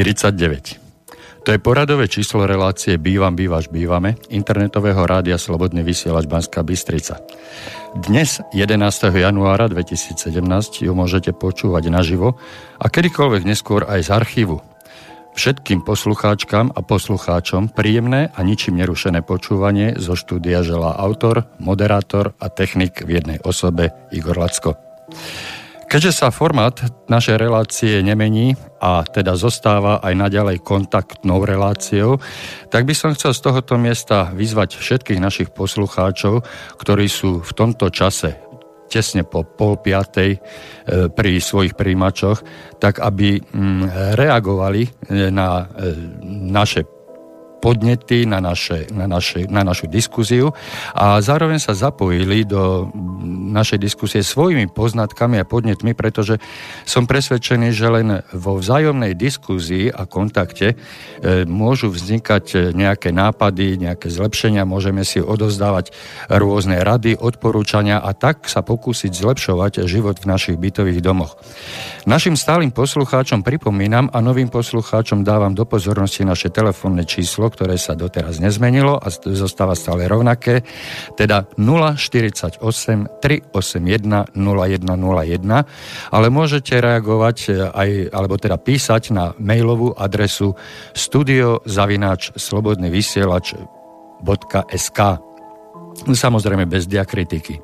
49. To je poradové číslo relácie Bývam, bývaš, bývame internetového rádia Slobodný vysielač Banská Bystrica. Dnes, 11. januára 2017, ju môžete počúvať naživo a kedykoľvek neskôr aj z archívu. Všetkým poslucháčkam a poslucháčom príjemné a ničím nerušené počúvanie zo štúdia želá autor, moderátor a technik v jednej osobe Igor Lacko. Keďže sa formát našej relácie nemení a teda zostáva aj naďalej kontaktnou reláciou, tak by som chcel z tohoto miesta vyzvať všetkých našich poslucháčov, ktorí sú v tomto čase tesne po pol piatej e, pri svojich príjimačoch, tak aby mm, reagovali e, na e, naše podnety na, naše, na, naše, na našu diskuziu a zároveň sa zapojili do našej diskusie svojimi poznatkami a podnetmi, pretože som presvedčený, že len vo vzájomnej diskuzii a kontakte e, môžu vznikať nejaké nápady, nejaké zlepšenia, môžeme si odozdávať rôzne rady, odporúčania a tak sa pokúsiť zlepšovať život v našich bytových domoch. Našim stálym poslucháčom pripomínam a novým poslucháčom dávam do pozornosti naše telefónne číslo, ktoré sa doteraz nezmenilo a zostáva stále rovnaké, teda 048 381 0101, ale môžete reagovať e, aj, alebo teda písať na mailovú adresu studiozavináč slobodný vysielač.sk Samozrejme bez diakritiky.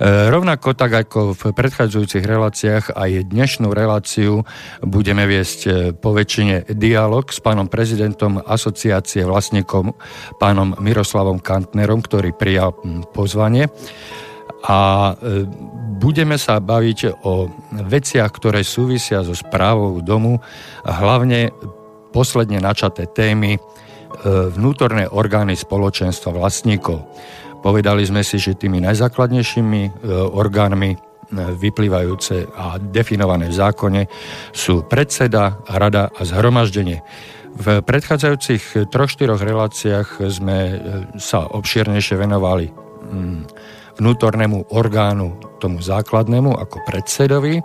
E, rovnako tak ako v predchádzajúcich reláciách aj dnešnú reláciu budeme viesť e, po väčšine dialog s pánom prezidentom asociácie vlastníkom pánom Miroslavom Kantnerom, ktorý prijal pozvanie a e, budeme sa baviť o veciach, ktoré súvisia so správou domu, hlavne posledne načaté témy vnútorné orgány spoločenstva vlastníkov. Povedali sme si, že tými najzákladnejšími e, orgánmi e, vyplývajúce a definované v zákone sú predseda, rada a zhromaždenie. V predchádzajúcich troch, štyroch reláciách sme e, sa obšírnejšie venovali mm, vnútornému orgánu, tomu základnému ako predsedovi.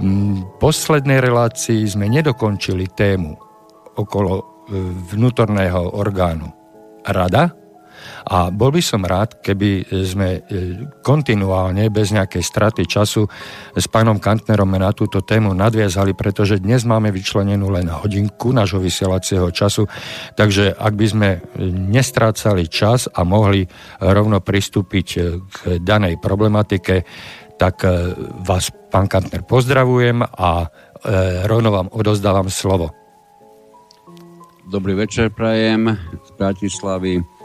V poslednej relácii sme nedokončili tému okolo vnútorného orgánu rada, a bol by som rád, keby sme e, kontinuálne, bez nejakej straty času s pánom Kantnerom na túto tému nadviazali, pretože dnes máme vyčlenenú len hodinku nášho vysielacieho času, takže ak by sme nestrácali čas a mohli rovno pristúpiť e, k danej problematike, tak e, vás, pán Kantner, pozdravujem a rovno vám odozdávam slovo. Dobrý večer, prajem z Bratislavy.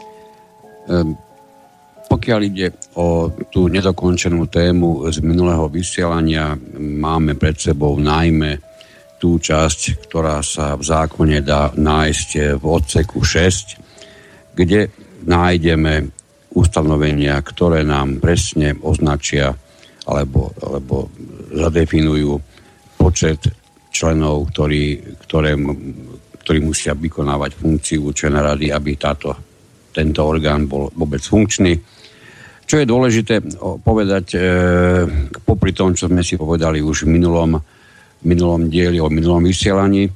Ehm, pokiaľ ide o tú nedokončenú tému z minulého vysielania, máme pred sebou najmä tú časť, ktorá sa v zákone dá nájsť v odseku 6, kde nájdeme ustanovenia, ktoré nám presne označia alebo, alebo zadefinujú počet členov, ktorí, ktoré, ktorí musia vykonávať funkciu člena rady, aby táto tento orgán bol vôbec funkčný. Čo je dôležité povedať, e, popri tom, čo sme si povedali už v minulom, minulom dieli o minulom vysielaní,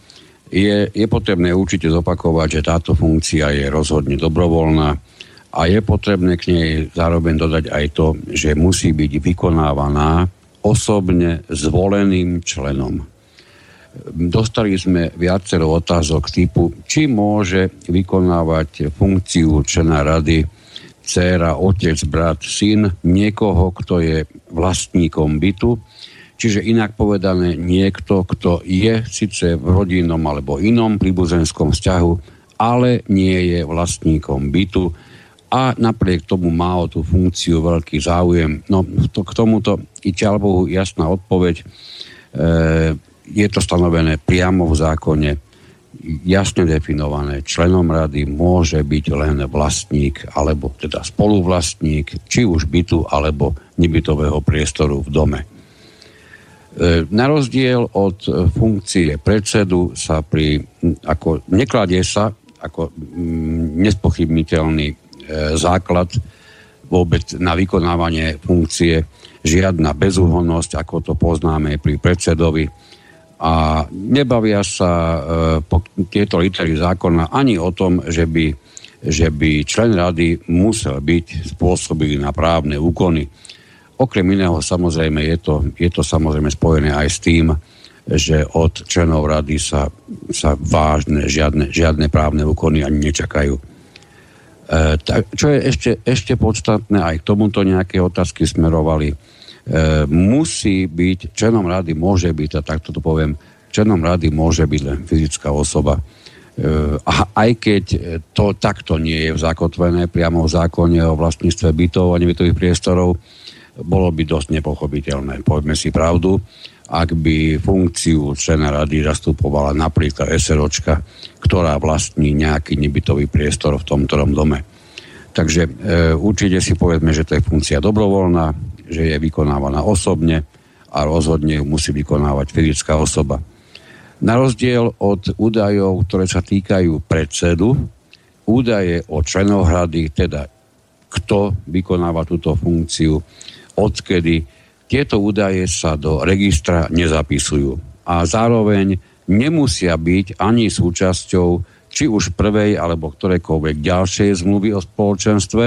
je, je potrebné určite zopakovať, že táto funkcia je rozhodne dobrovoľná a je potrebné k nej zároveň dodať aj to, že musí byť vykonávaná osobne zvoleným členom Dostali sme viacero otázok typu, či môže vykonávať funkciu člena rady dcéra, otec, brat, syn niekoho, kto je vlastníkom bytu. Čiže inak povedané niekto, kto je síce v rodinnom alebo inom príbuzenskom vzťahu, ale nie je vlastníkom bytu a napriek tomu má o tú funkciu veľký záujem. No to, k tomuto i Bohu jasná odpoveď. E, je to stanovené priamo v zákone, jasne definované. Členom rady môže byť len vlastník alebo teda spoluvlastník, či už bytu alebo nebytového priestoru v dome. E, na rozdiel od funkcie predsedu sa pri, ako nekladie sa ako nespochybniteľný e, základ vôbec na vykonávanie funkcie žiadna bezúhonnosť, ako to poznáme pri predsedovi, A nebavia sa e, po tieto litery zákona ani o tom, že by, že by člen rady musel byť spôsobilý na právne úkony. Okrem iného samozrejme je to, je to samozrejme spojené aj s tým, že od členov rady sa, sa vážne žiadne, žiadne právne úkony ani nečakajú. E, tak, čo je ešte, ešte podstatné, aj k tomuto nejaké otázky smerovali, musí byť, členom rady môže byť, a takto to poviem, členom rady môže byť len fyzická osoba. E, a aj keď to takto nie je zakotvené priamo v zákone o vlastníctve bytov a nebytových priestorov, bolo by dosť nepochopiteľné. Poďme si pravdu, ak by funkciu člena rady zastupovala napríklad SROčka, ktorá vlastní nejaký nebytový priestor v tom ktorom dome. Takže e, určite si povedzme, že to je funkcia dobrovoľná, že je vykonávaná osobne a rozhodne ju musí vykonávať fyzická osoba. Na rozdiel od údajov, ktoré sa týkajú predsedu, údaje o členov hrady, teda kto vykonáva túto funkciu, odkedy, tieto údaje sa do registra nezapisujú. A zároveň nemusia byť ani súčasťou či už prvej alebo ktorejkoľvek ďalšej zmluvy o spoločenstve,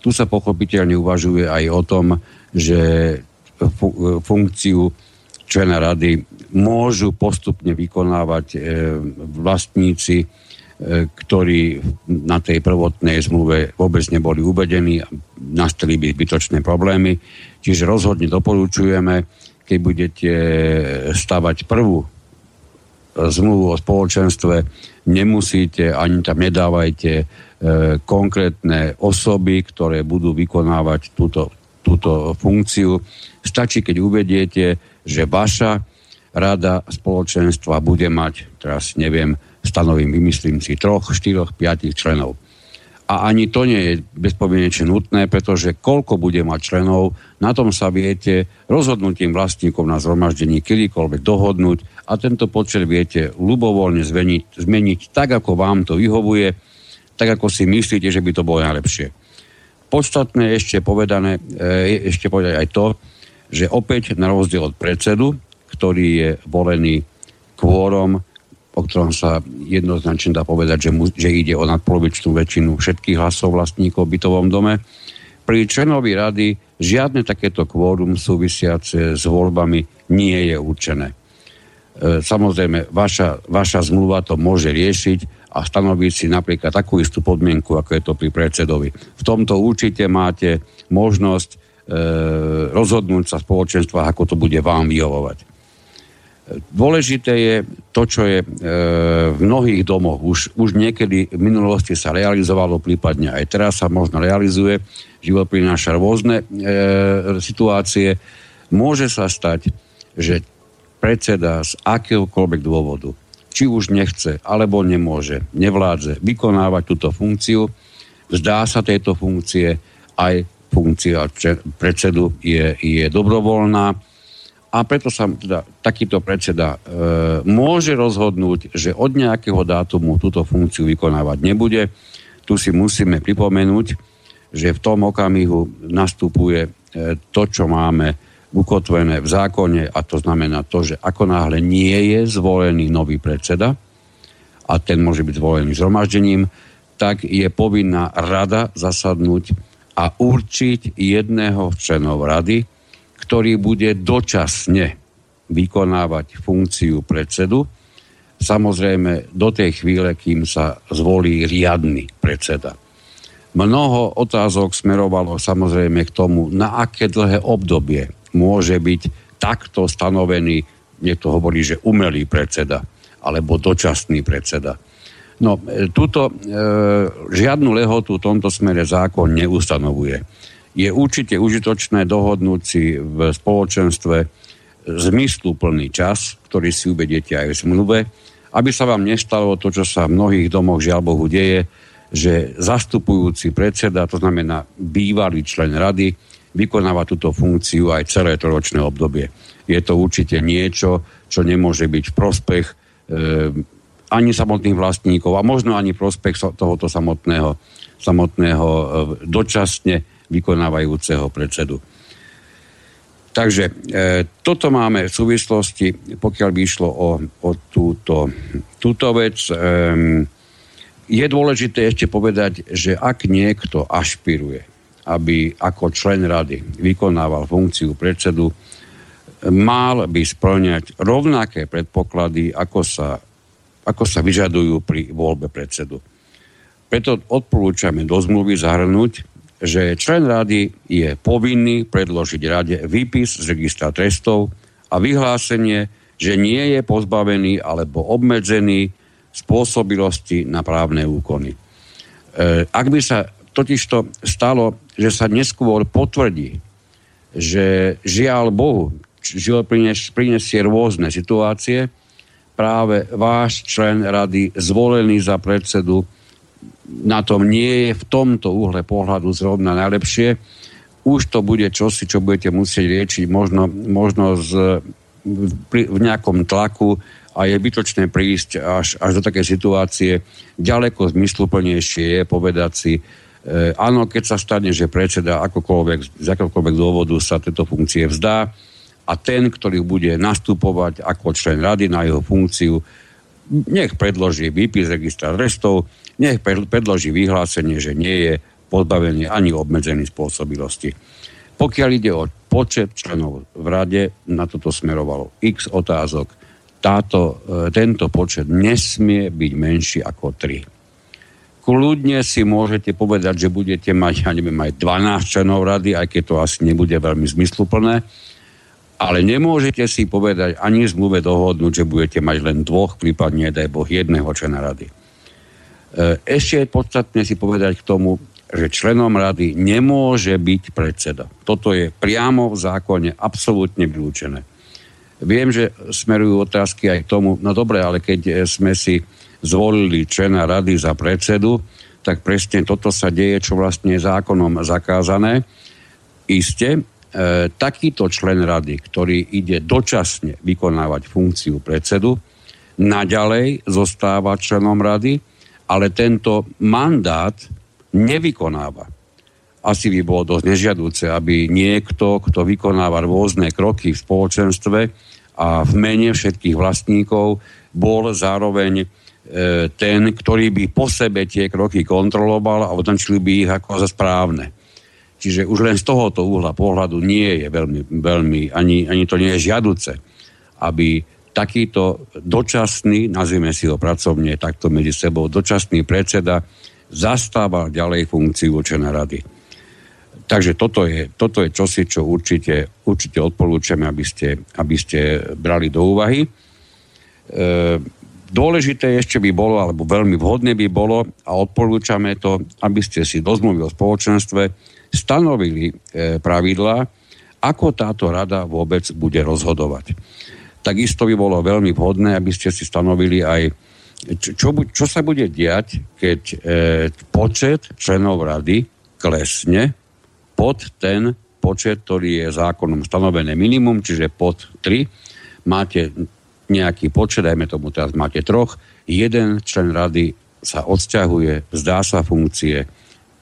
tu sa pochopiteľne uvažuje aj o tom, že funkciu člena rady môžu postupne vykonávať e, vlastníci, e, ktorí na tej prvotnej zmluve vôbec neboli uvedení a nastali by zbytočné problémy. Čiže rozhodne doporučujeme, keď budete stavať prvú zmluvu o spoločenstve, nemusíte, ani tam nedávajte e, konkrétne osoby, ktoré budú vykonávať túto, túto funkciu. Stačí, keď uvediete, že vaša rada spoločenstva bude mať, teraz neviem, stanovím, vymyslím si, troch, štyroch, piatich členov. A ani to nie je bezpodmienečne nutné, pretože koľko bude mať členov, na tom sa viete rozhodnutím vlastníkov na zhromaždení kedykoľvek dohodnúť a tento počet viete ľubovoľne zmeniť, zmeniť tak, ako vám to vyhovuje, tak, ako si myslíte, že by to bolo najlepšie. Podstatné ešte povedané, e, ešte povedať aj to, že opäť na rozdiel od predsedu, ktorý je volený kvórom o ktorom sa jednoznačne dá povedať, že, mu, že ide o nadpolovičnú väčšinu všetkých hlasov vlastníkov v bytovom dome. Pri členovi rady žiadne takéto kvórum súvisiace s voľbami nie je určené. E, samozrejme, vaša, vaša zmluva to môže riešiť a stanoviť si napríklad takú istú podmienku, ako je to pri predsedovi. V tomto určite máte možnosť e, rozhodnúť sa spoločenstva, ako to bude vám vyhovovať. Dôležité je to, čo je e, v mnohých domoch. Už, už niekedy v minulosti sa realizovalo, prípadne aj teraz sa možno realizuje. Život prináša rôzne e, situácie. Môže sa stať, že predseda z akéhokoľvek dôvodu, či už nechce, alebo nemôže, nevládze vykonávať túto funkciu, zdá sa tejto funkcie, aj funkcia predsedu je, je dobrovoľná, a preto sa teda takýto predseda e, môže rozhodnúť, že od nejakého dátumu túto funkciu vykonávať nebude. Tu si musíme pripomenúť, že v tom okamihu nastupuje e, to, čo máme ukotvené v zákone a to znamená to, že ako náhle nie je zvolený nový predseda a ten môže byť zvolený zhromaždením, tak je povinná rada zasadnúť a určiť jedného členov rady, ktorý bude dočasne vykonávať funkciu predsedu, samozrejme do tej chvíle, kým sa zvolí riadny predseda. Mnoho otázok smerovalo samozrejme k tomu, na aké dlhé obdobie môže byť takto stanovený, niekto hovorí, že umelý predseda, alebo dočasný predseda. No, e, túto e, žiadnu lehotu v tomto smere zákon neustanovuje je určite užitočné dohodnúť si v spoločenstve zmysluplný čas, ktorý si uvediete aj v zmluve, aby sa vám nestalo to, čo sa v mnohých domoch žiaľ Bohu deje, že zastupujúci predseda, to znamená bývalý člen rady, vykonáva túto funkciu aj celé troročné obdobie. Je to určite niečo, čo nemôže byť v prospech e, ani samotných vlastníkov a možno ani prospech tohoto samotného, samotného e, dočasne vykonávajúceho predsedu. Takže e, toto máme v súvislosti, pokiaľ by išlo o, o túto, túto vec. E, je dôležité ešte povedať, že ak niekto ašpiruje, aby ako člen rady vykonával funkciu predsedu, mal by splňať rovnaké predpoklady, ako sa, ako sa vyžadujú pri voľbe predsedu. Preto odporúčame do zmluvy zahrnúť že člen rady je povinný predložiť rade výpis z registra trestov a vyhlásenie, že nie je pozbavený alebo obmedzený spôsobilosti na právne úkony. E, ak by sa totižto stalo, že sa neskôr potvrdí, že žiaľ Bohu, život prinesie rôzne situácie, práve váš člen rady zvolený za predsedu na tom nie je v tomto uhle pohľadu zrovna najlepšie. Už to bude čosi, čo budete musieť riešiť možno, možno z, pri, v nejakom tlaku a je bytočné prísť až, až do takej situácie. Ďaleko zmysluplnejšie je povedať si, e, áno, keď sa stane, že predseda akokoľvek, z akokoľvek dôvodu sa tejto funkcie vzdá a ten, ktorý bude nastupovať ako člen rady na jeho funkciu, nech predloží výpis registra trestov, nech predloží vyhlásenie, že nie je pozbavený ani obmedzený spôsobilosti. Pokiaľ ide o počet členov v rade, na toto smerovalo x otázok. Táto, e, tento počet nesmie byť menší ako 3. Kľudne si môžete povedať, že budete mať, ja neviem, aj 12 členov rady, aj keď to asi nebude veľmi zmysluplné, ale nemôžete si povedať ani zmluve dohodnúť, že budete mať len dvoch, prípadne, daj Boh, jedného člena rady. E, ešte je podstatné si povedať k tomu, že členom rady nemôže byť predseda. Toto je priamo v zákone absolútne vylúčené. Viem, že smerujú otázky aj k tomu, no dobre, ale keď sme si zvolili člena rady za predsedu, tak presne toto sa deje, čo vlastne je zákonom zakázané. Isté, e, takýto člen rady, ktorý ide dočasne vykonávať funkciu predsedu, naďalej zostáva členom rady, ale tento mandát nevykonáva. Asi by bolo dosť nežiadúce, aby niekto, kto vykonáva rôzne kroky v spoločenstve a v mene všetkých vlastníkov, bol zároveň e, ten, ktorý by po sebe tie kroky kontroloval a označil by ich ako za správne. Čiže už len z tohoto uhla pohľadu nie je veľmi, veľmi ani, ani to nie je žiaduce, aby takýto dočasný, nazvime si ho pracovne takto medzi sebou, dočasný predseda zastával ďalej funkciu člena rady. Takže toto je, toto je čosi, čo určite, určite odporúčame, aby ste, aby ste brali do úvahy. E, dôležité ešte by bolo, alebo veľmi vhodné by bolo, a odporúčame to, aby ste si do zmluvy o spoločenstve stanovili e, pravidlá, ako táto rada vôbec bude rozhodovať takisto by bolo veľmi vhodné, aby ste si stanovili aj, čo, čo, sa bude diať, keď e, počet členov rady klesne pod ten počet, ktorý je zákonom stanovené minimum, čiže pod 3. Máte nejaký počet, dajme tomu teraz máte troch, jeden člen rady sa odsťahuje, zdá sa funkcie,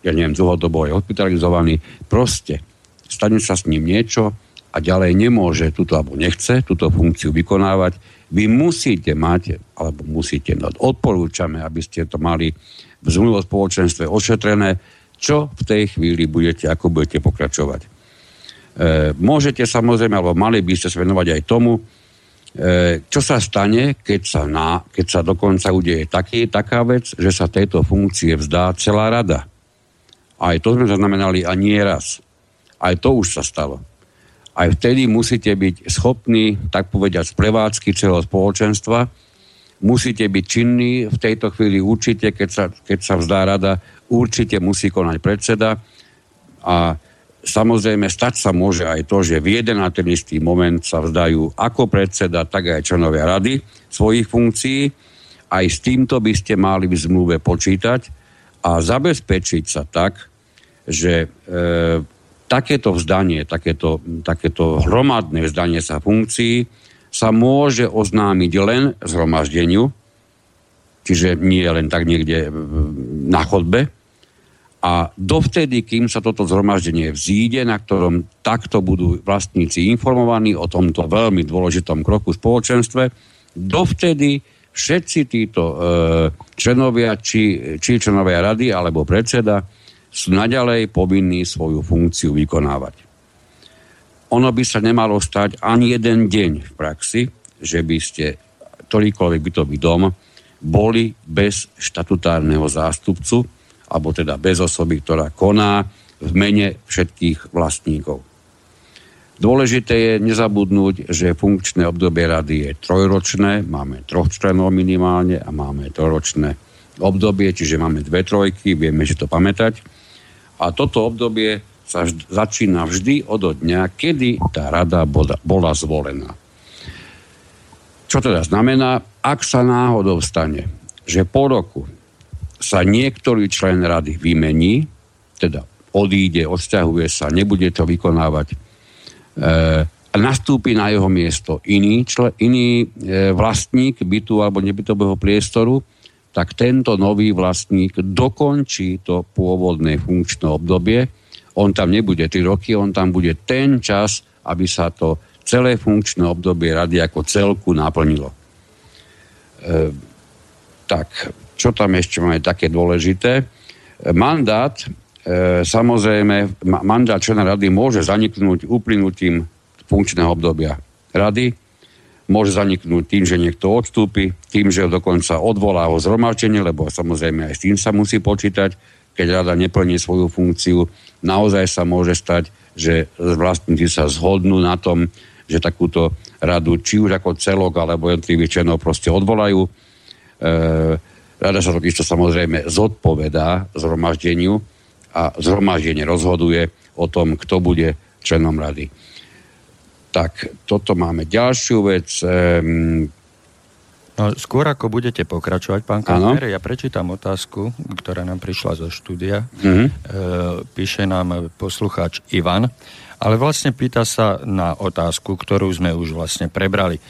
ja neviem, dlhodobo je hospitalizovaný, proste stane sa s ním niečo, a ďalej nemôže túto, alebo nechce túto funkciu vykonávať, vy musíte mať, alebo musíte, no, odporúčame, aby ste to mali v zmluve spoločenstve ošetrené, čo v tej chvíli budete, ako budete pokračovať. E, môžete samozrejme, alebo mali by ste sa venovať aj tomu, e, čo sa stane, keď sa, na, keď sa dokonca udeje taký, taká vec, že sa tejto funkcie vzdá celá rada. Aj to sme zaznamenali a nie raz. Aj to už sa stalo aj vtedy musíte byť schopní, tak povediať, z prevádzky celého spoločenstva. Musíte byť činní v tejto chvíli určite, keď sa, keď sa vzdá rada, určite musí konať predseda. A samozrejme stať sa môže aj to, že v jeden a ten istý moment sa vzdajú ako predseda, tak aj členovia rady svojich funkcií. Aj s týmto by ste mali v zmluve počítať a zabezpečiť sa tak, že e, takéto vzdanie, takéto, takéto hromadné vzdanie sa funkcií sa môže oznámiť len zhromaždeniu, čiže nie len tak niekde na chodbe, A dovtedy, kým sa toto zhromaždenie vzíde, na ktorom takto budú vlastníci informovaní o tomto veľmi dôležitom kroku v spoločenstve, dovtedy všetci títo e, členovia, či, či členovia rady alebo predseda, sú naďalej povinní svoju funkciu vykonávať. Ono by sa nemalo stať ani jeden deň v praxi, že by ste ktorýkoľvek bytový dom boli bez štatutárneho zástupcu, alebo teda bez osoby, ktorá koná v mene všetkých vlastníkov. Dôležité je nezabudnúť, že funkčné obdobie rady je trojročné, máme troch členov minimálne a máme trojročné obdobie, čiže máme dve trojky, vieme si to pamätať. A toto obdobie sa vždy, začína vždy od dňa, kedy tá rada bola, bola zvolená. Čo teda znamená, ak sa náhodou stane, že po roku sa niektorý člen rady vymení, teda odíde, odsťahuje sa, nebude to vykonávať, e, nastúpi na jeho miesto iný, člen, iný e, vlastník bytu alebo nebytového priestoru, tak tento nový vlastník dokončí to pôvodné funkčné obdobie. On tam nebude 3 roky, on tam bude ten čas, aby sa to celé funkčné obdobie rady ako celku naplnilo. E, tak, čo tam ešte máme také dôležité? Mandát, e, samozrejme, mandát člena rady môže zaniknúť uplynutím funkčného obdobia rady, môže zaniknúť tým, že niekto odstúpi, tým, že dokonca odvolá ho zhromaždenie, lebo samozrejme aj s tým sa musí počítať, keď rada neplní svoju funkciu. Naozaj sa môže stať, že vlastníci sa zhodnú na tom, že takúto radu, či už ako celok, alebo jednotlivých členov proste odvolajú. E, Rada sa takisto samozrejme zodpovedá zhromaždeniu a zhromaždenie rozhoduje o tom, kto bude členom rady. Tak, toto máme ďalšiu vec. No, skôr ako budete pokračovať, pán Kazmer, ja prečítam otázku, ktorá nám prišla zo štúdia. Mm-hmm. E, píše nám poslucháč Ivan, ale vlastne pýta sa na otázku, ktorú sme už vlastne prebrali. E,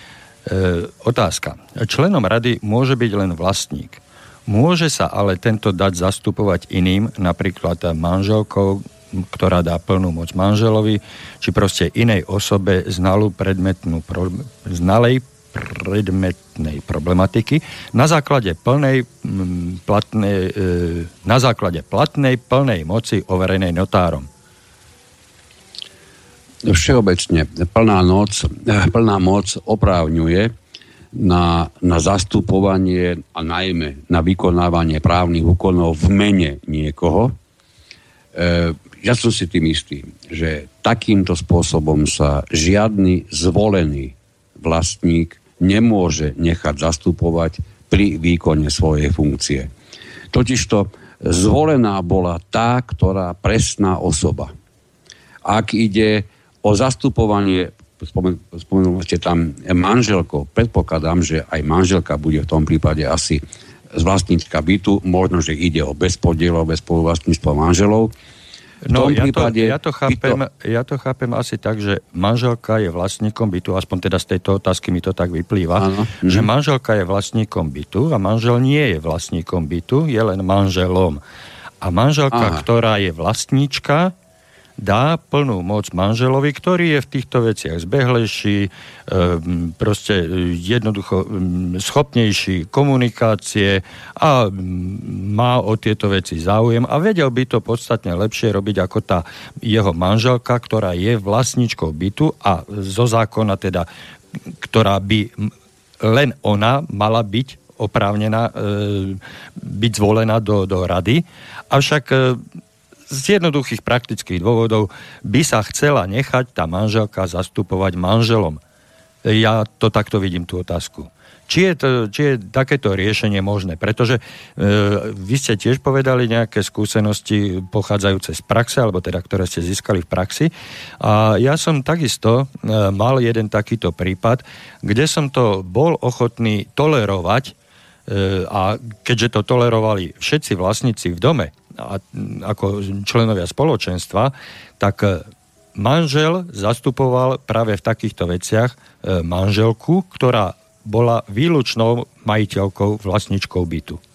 otázka. Členom rady môže byť len vlastník. Môže sa ale tento dať zastupovať iným, napríklad manželkou, ktorá dá plnú moc manželovi, či proste inej osobe znalú predmetnú, pro, znalej predmetnej problematiky na základe plnej, platnej, e, na základe platnej plnej moci overenej notárom. Všeobecne plná, noc, plná moc oprávňuje na, na zastupovanie a najmä na vykonávanie právnych úkonov v mene niekoho. Ja som si tým istý, že takýmto spôsobom sa žiadny zvolený vlastník nemôže nechať zastupovať pri výkone svojej funkcie. Totižto zvolená bola tá, ktorá presná osoba. Ak ide o zastupovanie spomenuli ste tam manželko. Predpokladám, že aj manželka bude v tom prípade asi z vlastnícka bytu. Možno, že ide o bezpodielové spoluvlastníctvo manželov. No, ja, to, ja, to chápem, to... ja to chápem asi tak, že manželka je vlastníkom bytu, aspoň teda z tejto otázky mi to tak vyplýva, ano. že mhm. manželka je vlastníkom bytu a manžel nie je vlastníkom bytu, je len manželom. A manželka, Aha. ktorá je vlastníčka, dá plnú moc manželovi, ktorý je v týchto veciach zbehlejší, ehm, proste jednoducho ehm, schopnejší komunikácie a ehm, má o tieto veci záujem a vedel by to podstatne lepšie robiť ako tá jeho manželka, ktorá je vlastníčkou bytu a zo zákona teda, ktorá by len ona mala byť oprávnená e, byť zvolená do, do rady. Avšak e, z jednoduchých praktických dôvodov by sa chcela nechať tá manželka zastupovať manželom. Ja to takto vidím, tú otázku. Či je, to, či je takéto riešenie možné? Pretože e, vy ste tiež povedali nejaké skúsenosti pochádzajúce z praxe, alebo teda ktoré ste získali v praxi. A ja som takisto e, mal jeden takýto prípad, kde som to bol ochotný tolerovať e, a keďže to tolerovali všetci vlastníci v dome, a, ako členovia spoločenstva, tak e, manžel zastupoval práve v takýchto veciach e, manželku, ktorá bola výlučnou majiteľkou, vlastničkou bytu.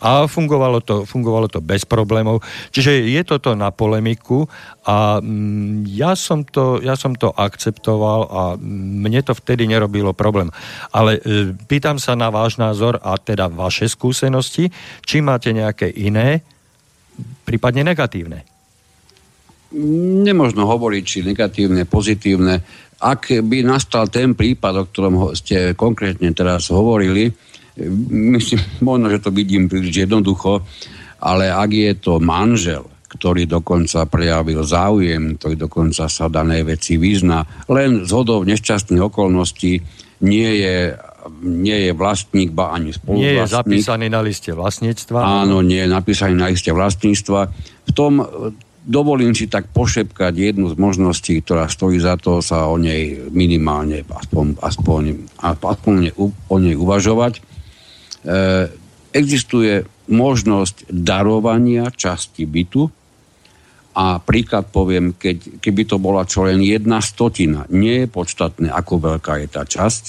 A fungovalo to, fungovalo to bez problémov. Čiže je toto na polemiku a mm, ja som, to, ja som to akceptoval a mne to vtedy nerobilo problém. Ale e, pýtam sa na váš názor a teda vaše skúsenosti, či máte nejaké iné, prípadne negatívne. Nemožno hovoriť, či negatívne, pozitívne. Ak by nastal ten prípad, o ktorom ste konkrétne teraz hovorili, myslím, možno, že to vidím príliš jednoducho, ale ak je to manžel, ktorý dokonca prejavil záujem, ktorý dokonca sa dané veci vyzná, len z hodov nešťastných okolností nie je, nie je vlastník, ba ani spoluvlastník. Nie je zapísaný na liste vlastníctva. Áno, nie je napísaný na liste vlastníctva. V tom dovolím si tak pošepkať jednu z možností, ktorá stojí za to sa o nej minimálne aspoň, aspoň, aspoň o nej uvažovať. E, existuje možnosť darovania časti bytu a príklad poviem, keď, keby to bola čo len jedna stotina, nie je podstatné, ako veľká je tá časť,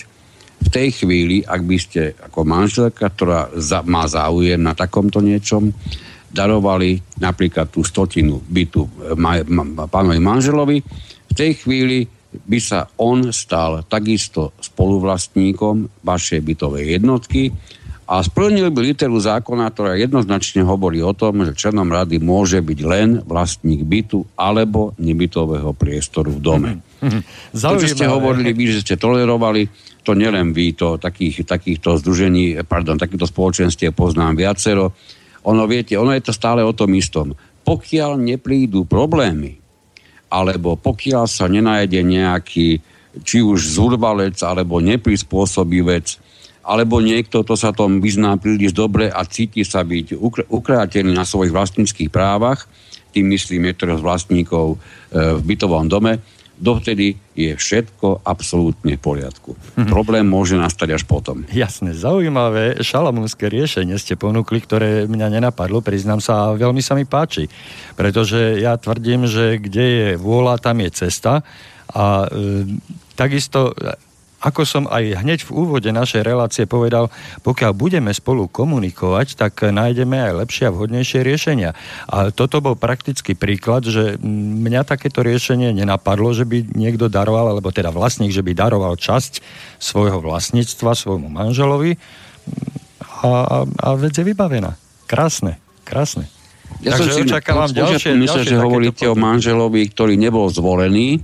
v tej chvíli, ak by ste ako manželka, ktorá za, má záujem na takomto niečom, darovali napríklad tú stotinu bytu ma, ma, pánovi manželovi, v tej chvíli by sa on stal takisto spoluvlastníkom vašej bytovej jednotky a splnil by literu zákona, ktorá jednoznačne hovorí o tom, že členom rady môže byť len vlastník bytu alebo nebytového priestoru v dome. Mm-hmm. To, čo ste hovorili vy, že ste tolerovali, to nielen vy, to takých, takýchto združení, pardon, takýchto spoločenstiev poznám viacero. Ono, viete, ono je to stále o tom istom. Pokiaľ neprídu problémy, alebo pokiaľ sa nenájde nejaký, či už zurvalec, alebo neprispôsobivec, alebo niekto, to sa tom vyzná príliš dobre a cíti sa byť ukrátený na svojich vlastníckých právach, tým myslím niektorých z vlastníkov e, v bytovom dome, dovtedy je všetko absolútne v poriadku. Mm-hmm. Problém môže nastať až potom. Jasne, zaujímavé šalamúnske riešenie ste ponúkli, ktoré mňa nenapadlo, priznám sa, a veľmi sa mi páči. Pretože ja tvrdím, že kde je vôľa, tam je cesta a e, takisto ako som aj hneď v úvode našej relácie povedal, pokiaľ budeme spolu komunikovať, tak nájdeme aj lepšie a vhodnejšie riešenia. A toto bol praktický príklad, že mňa takéto riešenie nenapadlo, že by niekto daroval, alebo teda vlastník, že by daroval časť svojho vlastníctva svojmu manželovi a, a, a vec je vybavená. Krásne, krásne. Ja Takže som si očakávam ďalšie, myslel, že hovoríte o manželovi, ktorý nebol zvolený,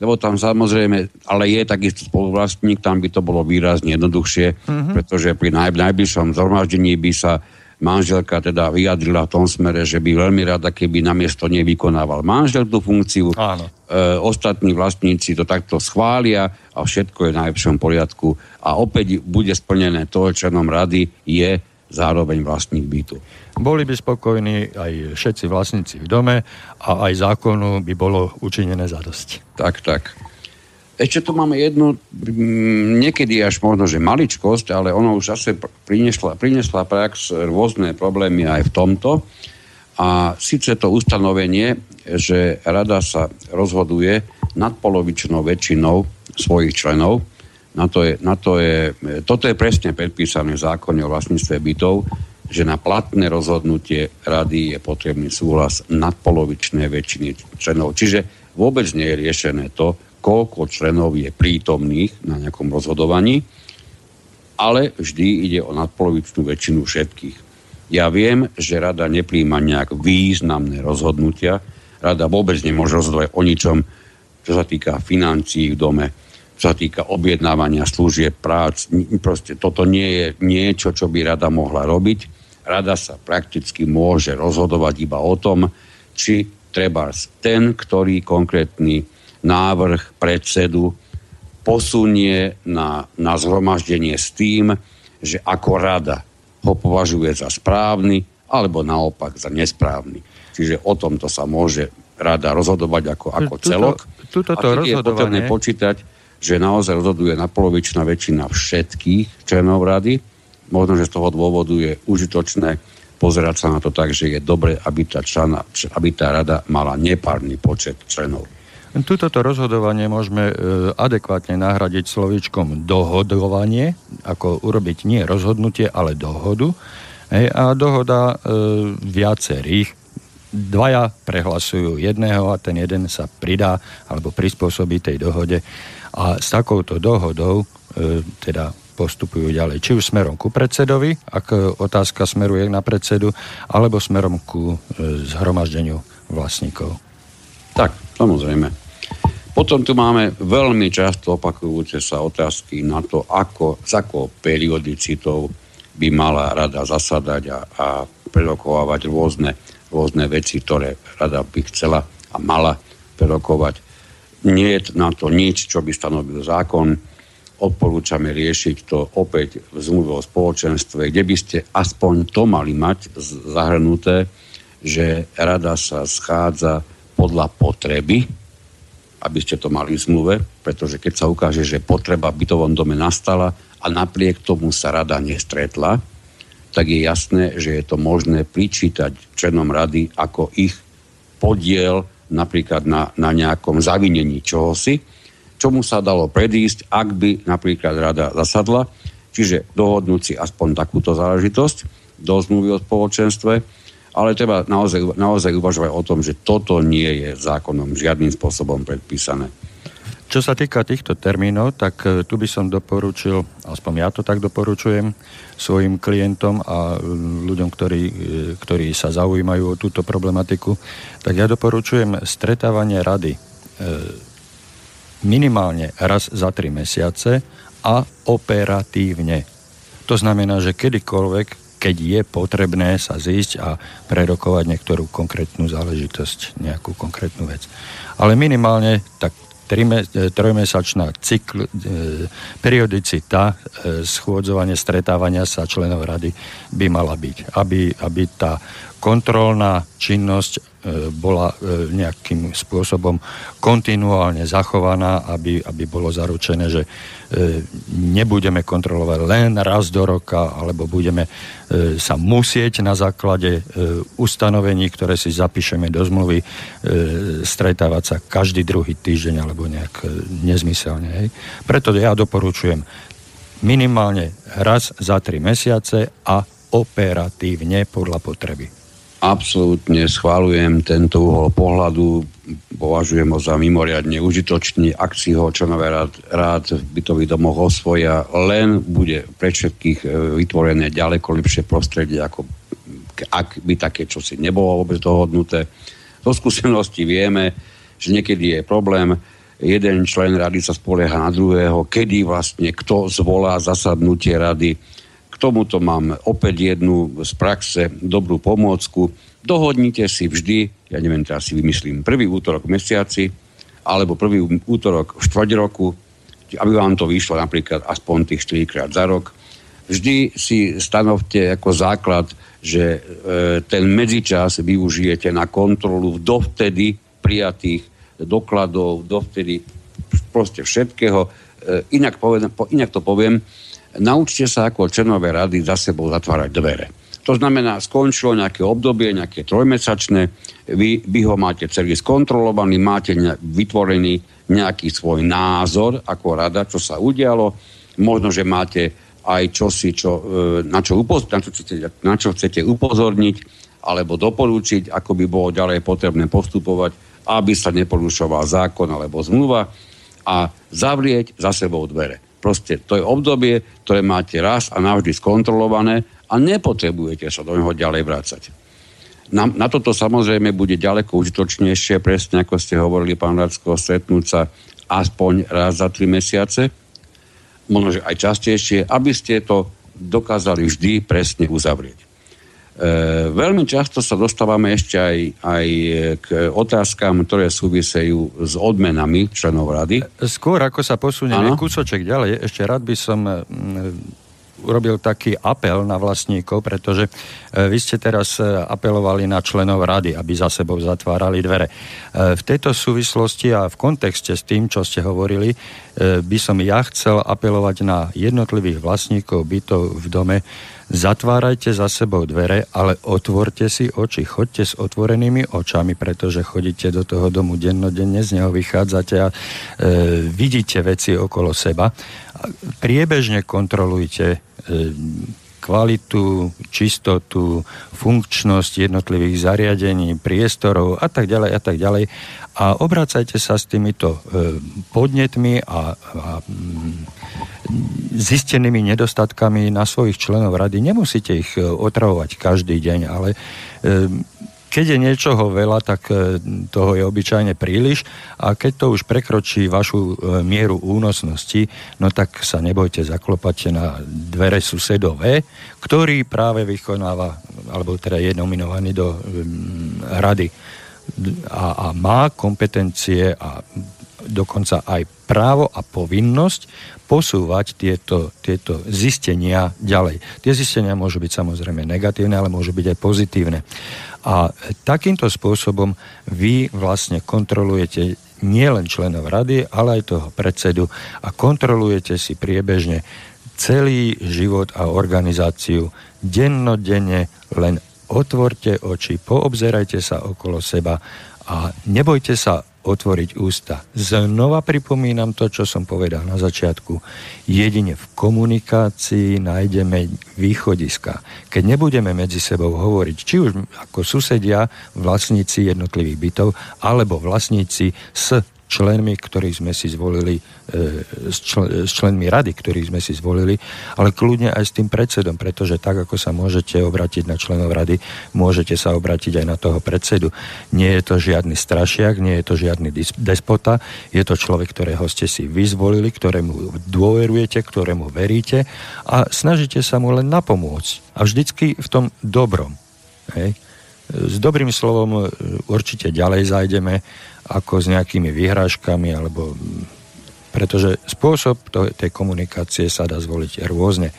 lebo tam samozrejme, ale je takisto spoluvlastník, tam by to bolo výrazne jednoduchšie, mm-hmm. pretože pri naj, najbližšom zhromaždení by sa manželka teda vyjadrila v tom smere, že by veľmi rada, keby namiesto nej vykonával manžel tú funkciu. Áno. E, ostatní vlastníci to takto schvália a všetko je v najlepšom poriadku. A opäť bude splnené to, členom rady je zároveň vlastník bytu. Boli by spokojní aj všetci vlastníci v dome a aj zákonu by bolo učinené zadosť. Tak, tak. Ešte tu máme jednu, mm, niekedy až možno, že maličkosť, ale ono už zase prinesla, prinesla prax rôzne problémy aj v tomto. A síce to ustanovenie, že rada sa rozhoduje nadpolovičnou väčšinou svojich členov, na to je, na to je, toto je presne predpísané v zákone o vlastníctve bytov, že na platné rozhodnutie rady je potrebný súhlas nadpolovičnej väčšiny členov. Čiže vôbec nie je riešené to, koľko členov je prítomných na nejakom rozhodovaní, ale vždy ide o nadpolovičnú väčšinu všetkých. Ja viem, že rada nepríjma nejak významné rozhodnutia. Rada vôbec nemôže rozhodovať o ničom, čo sa týka financií v dome, sa týka objednávania služieb, prác. Proste toto nie je niečo, čo by rada mohla robiť Rada sa prakticky môže rozhodovať iba o tom, či treba ten, ktorý konkrétny návrh predsedu posunie na, na zhromaždenie s tým, že ako rada ho považuje za správny alebo naopak za nesprávny. Čiže o tomto sa môže rada rozhodovať ako, ako celok. Tuto, tuto a je potrebné počítať, že naozaj rozhoduje napolovičná väčšina všetkých členov rady. Možno, že z toho dôvodu je užitočné pozerať sa na to tak, že je dobre, aby tá, člana, aby tá rada mala nepárny počet členov. Tuto rozhodovanie môžeme e, adekvátne nahradiť slovíčkom dohodovanie, ako urobiť nie rozhodnutie, ale dohodu, Hej, a dohoda e, viacerých. Dvaja prehlasujú jedného a ten jeden sa pridá alebo prispôsobí tej dohode a s takouto dohodou e, teda postupujú ďalej. Či už smerom ku predsedovi, ak otázka smeruje na predsedu, alebo smerom ku e, zhromaždeniu vlastníkov. Tak, samozrejme. Potom tu máme veľmi často opakujúce sa otázky na to, ako, s akou periodicitou by mala rada zasadať a, a prerokovávať rôzne, rôzne veci, ktoré rada by chcela a mala prerokovať. Nie je na to nič, čo by stanovil zákon. Odporúčame riešiť to opäť v zmluve o spoločenstve, kde by ste aspoň to mali mať zahrnuté, že rada sa schádza podľa potreby, aby ste to mali v zmluve, pretože keď sa ukáže, že potreba v bytovom dome nastala a napriek tomu sa rada nestretla, tak je jasné, že je to možné pričítať členom rady ako ich podiel napríklad na, na nejakom zavinení čohosi, čomu sa dalo predísť, ak by napríklad rada zasadla, čiže dohodnúť si aspoň takúto záležitosť do zmluvy o spoločenstve, ale treba naozaj, naozaj uvažovať o tom, že toto nie je zákonom žiadnym spôsobom predpísané. Čo sa týka týchto termínov, tak e, tu by som doporučil, aspoň ja to tak doporučujem, svojim klientom a e, ľuďom, ktorí, e, ktorí sa zaujímajú o túto problematiku, tak ja doporučujem stretávanie rady minimálne raz za tri mesiace a operatívne. To znamená, že kedykoľvek, keď je potrebné sa zísť a prerokovať niektorú konkrétnu záležitosť, nejakú konkrétnu vec. Ale minimálne tak trojmesačná cykl, e, periodicita e, schôdzovania, stretávania sa členov rady by mala byť. Aby, aby tá kontrolná činnosť E, bola e, nejakým spôsobom kontinuálne zachovaná, aby, aby bolo zaručené, že e, nebudeme kontrolovať len raz do roka, alebo budeme sa musieť na základe ustanovení, ktoré si zapíšeme do zmluvy, stretávať sa každý druhý týždeň alebo nejak nezmyselne. Hej. Preto ja doporučujem minimálne raz za tri mesiace a operatívne podľa potreby absolútne schválujem tento uhol pohľadu, považujem ho za mimoriadne užitočný, ak si ho členové rád, rád v bytových domoch osvoja, len bude pre všetkých e, vytvorené ďaleko lepšie prostredie, ako ak by také čosi nebolo vôbec dohodnuté. Zo skúsenosti vieme, že niekedy je problém, jeden člen rady sa spolieha na druhého, kedy vlastne kto zvolá zasadnutie rady, tomuto mám opäť jednu z praxe dobrú pomôcku. Dohodnite si vždy, ja neviem, teraz si vymyslím, prvý útorok v mesiaci alebo prvý útorok v štvrť roku, aby vám to vyšlo napríklad aspoň tých 4 krát za rok. Vždy si stanovte ako základ, že e, ten medzičas využijete na kontrolu dovtedy prijatých dokladov, dovtedy proste všetkého. E, inak, poviem, inak to poviem, naučte sa ako členové rady za sebou zatvárať dvere. To znamená, skončilo nejaké obdobie, nejaké trojmesačné, vy, vy ho máte celý skontrolovaný, máte ne, vytvorený nejaký svoj názor ako rada, čo sa udialo. Možno, že máte aj čosi, čo, e, na, čo upoz, na, čo chcete, na čo chcete upozorniť alebo doporučiť, ako by bolo ďalej potrebné postupovať, aby sa neporušoval zákon alebo zmluva a zavrieť za sebou dvere. Proste to je obdobie, ktoré máte raz a navždy skontrolované a nepotrebujete sa do neho ďalej vrácať. Na, na toto samozrejme bude ďaleko užitočnejšie, presne ako ste hovorili, pán Racko, stretnúť sa aspoň raz za tri mesiace, možno, aj častejšie, aby ste to dokázali vždy presne uzavrieť. E, veľmi často sa dostávame ešte aj, aj k otázkam, ktoré súvisejú s odmenami členov rady. Skôr ako sa posunieme kúsoček ďalej, ešte rád by som mm, urobil taký apel na vlastníkov, pretože e, vy ste teraz e, apelovali na členov rady, aby za sebou zatvárali dvere. V tejto súvislosti a v kontexte s tým, čo ste hovorili, by som ja chcel apelovať na jednotlivých vlastníkov bytov v dome, Zatvárajte za sebou dvere, ale otvorte si oči, chodte s otvorenými očami, pretože chodíte do toho domu dennodenne, z neho vychádzate a e, vidíte veci okolo seba. Priebežne kontrolujte e, kvalitu, čistotu, funkčnosť jednotlivých zariadení, priestorov a tak ďalej a tak ďalej. A obracajte sa s týmito e, podnetmi a, a mm, zistenými nedostatkami na svojich členov rady. Nemusíte ich e, otravovať každý deň, ale keď je niečoho veľa, tak e, toho je obyčajne príliš a keď to už prekročí vašu e, mieru únosnosti, no tak sa nebojte, zaklopať na dvere susedové, ktorý práve vykonáva, alebo teda je nominovaný do rady a, a má kompetencie a dokonca aj právo a povinnosť posúvať tieto, tieto zistenia ďalej. Tie zistenia môžu byť samozrejme negatívne, ale môžu byť aj pozitívne. A takýmto spôsobom vy vlastne kontrolujete nielen členov rady, ale aj toho predsedu a kontrolujete si priebežne celý život a organizáciu dennodenne, len otvorte oči, poobzerajte sa okolo seba a nebojte sa otvoriť ústa. Znova pripomínam to, čo som povedal na začiatku. Jedine v komunikácii nájdeme východiska. Keď nebudeme medzi sebou hovoriť, či už ako susedia, vlastníci jednotlivých bytov, alebo vlastníci s členmi, ktorých sme si zvolili, e, s, čl- s členmi rady, ktorých sme si zvolili, ale kľudne aj s tým predsedom, pretože tak, ako sa môžete obratiť na členov rady, môžete sa obratiť aj na toho predsedu. Nie je to žiadny strašiak, nie je to žiadny despota, je to človek, ktorého ste si vyzvolili, ktorému dôverujete, ktorému veríte a snažíte sa mu len napomôcť. A vždycky v tom dobrom. Hej. S dobrým slovom e, určite ďalej zajdeme ako s nejakými vyhrážkami, alebo pretože spôsob to, tej komunikácie sa dá zvoliť rôzne.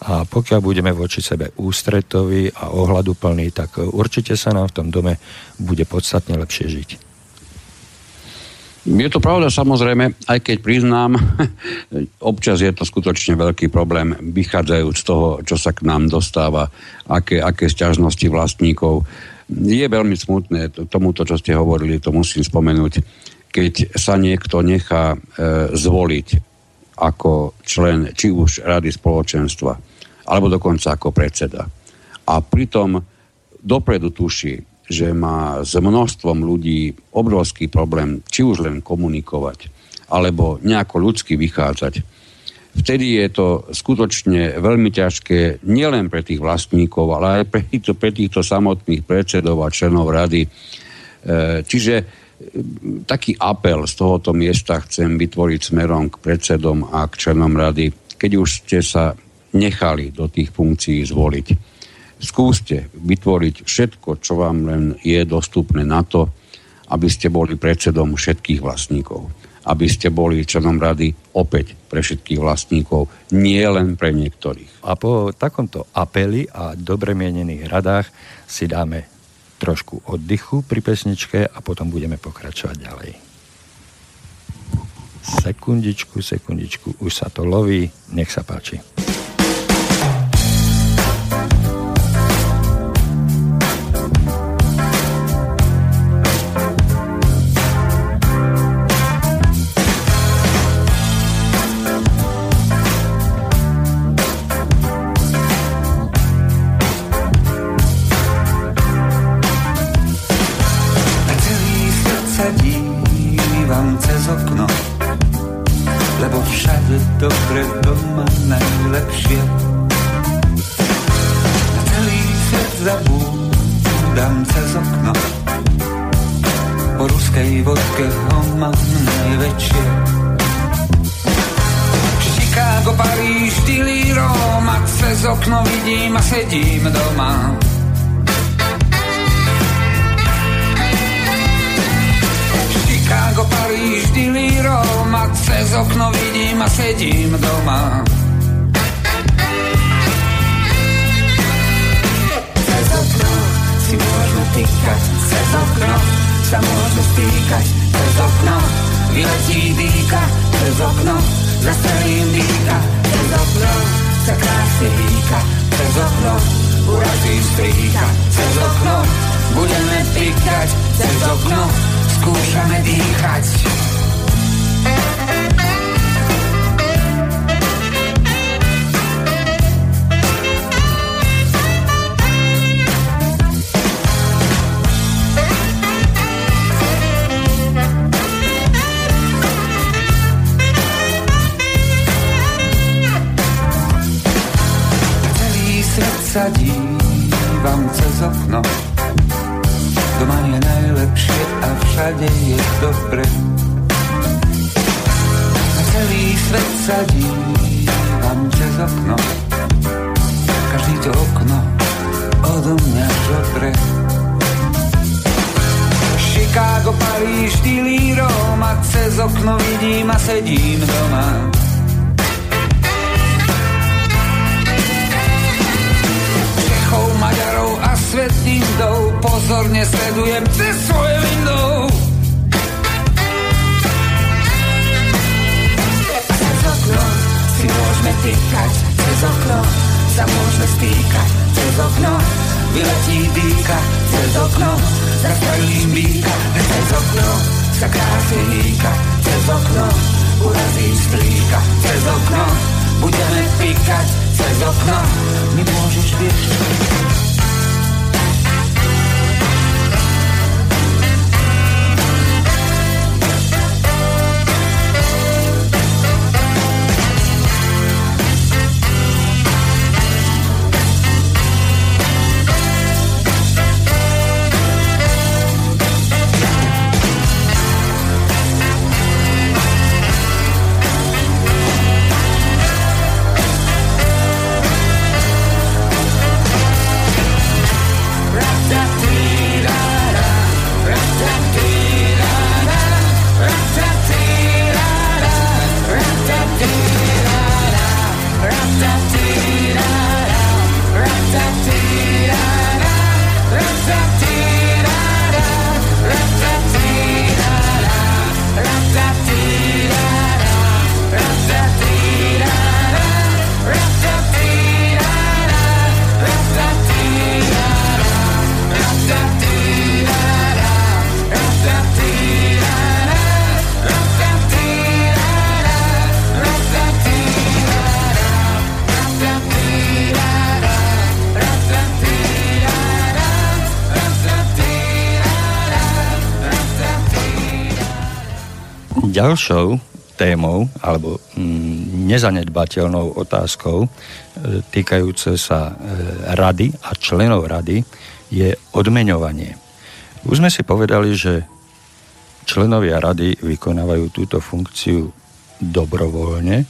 A pokiaľ budeme voči sebe ústretoví a ohľaduplní, tak určite sa nám v tom dome bude podstatne lepšie žiť. Je to pravda samozrejme, aj keď priznám, občas je to skutočne veľký problém, vychádzajúc z toho, čo sa k nám dostáva, aké, aké sťažnosti vlastníkov je veľmi smutné, tomuto, čo ste hovorili, to musím spomenúť, keď sa niekto nechá e, zvoliť ako člen či už Rady spoločenstva, alebo dokonca ako predseda. A pritom dopredu tuší, že má s množstvom ľudí obrovský problém, či už len komunikovať, alebo nejako ľudsky vychádzať vtedy je to skutočne veľmi ťažké nielen pre tých vlastníkov, ale aj pre týchto, pre týchto samotných predsedov a členov rady. E, čiže e, taký apel z tohoto miesta chcem vytvoriť smerom k predsedom a k členom rady, keď už ste sa nechali do tých funkcií zvoliť. Skúste vytvoriť všetko, čo vám len je dostupné na to, aby ste boli predsedom všetkých vlastníkov aby ste boli členom rady opäť pre všetkých vlastníkov, nie len pre niektorých. A po takomto apeli a dobre mienených radách si dáme trošku oddychu pri pesničke a potom budeme pokračovať ďalej. Sekundičku, sekundičku, už sa to loví, nech sa páči. Ďalšou témou alebo mm, nezanedbateľnou otázkou e, týkajúce sa e, rady a členov rady je odmeňovanie. Už sme si povedali, že členovia rady vykonávajú túto funkciu dobrovoľne,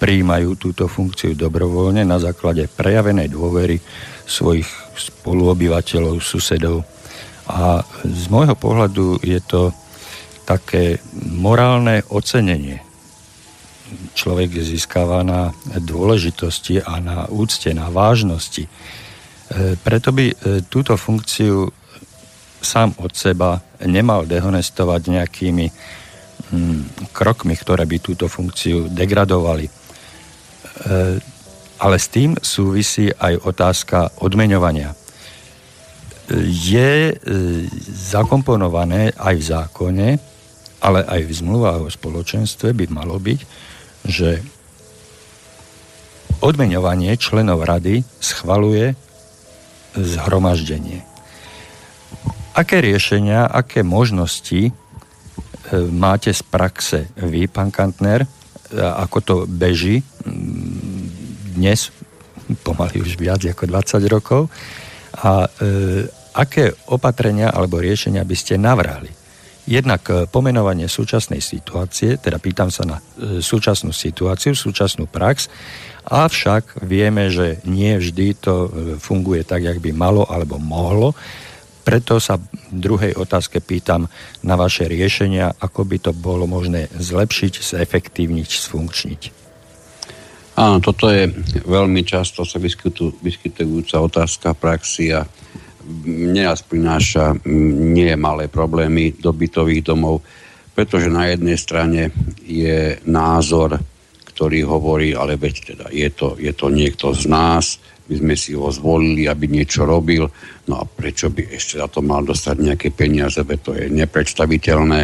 príjmajú túto funkciu dobrovoľne na základe prejavenej dôvery svojich spoluobyvateľov, susedov. A z môjho pohľadu je to také morálne ocenenie. Človek získava na dôležitosti a na úcte, na vážnosti. E, preto by e, túto funkciu sám od seba nemal dehonestovať nejakými hm, krokmi, ktoré by túto funkciu degradovali. E, ale s tým súvisí aj otázka odmeňovania je zakomponované aj v zákone ale aj v zmluvách o spoločenstve by malo byť, že odmeňovanie členov rady schvaluje zhromaždenie. Aké riešenia, aké možnosti e, máte z praxe vy, pán Kantner, ako to beží dnes, pomaly už viac ako 20 rokov, a e, aké opatrenia alebo riešenia by ste navrhli? Jednak e, pomenovanie súčasnej situácie, teda pýtam sa na e, súčasnú situáciu, súčasnú prax, avšak vieme, že nie vždy to e, funguje tak, jak by malo alebo mohlo. Preto sa v druhej otázke pýtam na vaše riešenia, ako by to bolo možné zlepšiť, zefektívniť, sfunkčniť. Áno, toto je veľmi často sa vyskytujúca otázka praxi a nás prináša nie malé problémy do bytových domov, pretože na jednej strane je názor, ktorý hovorí, ale veď teda je to, je to niekto z nás, my sme si ho zvolili, aby niečo robil, no a prečo by ešte za to mal dostať nejaké peniaze, veď to je nepredstaviteľné.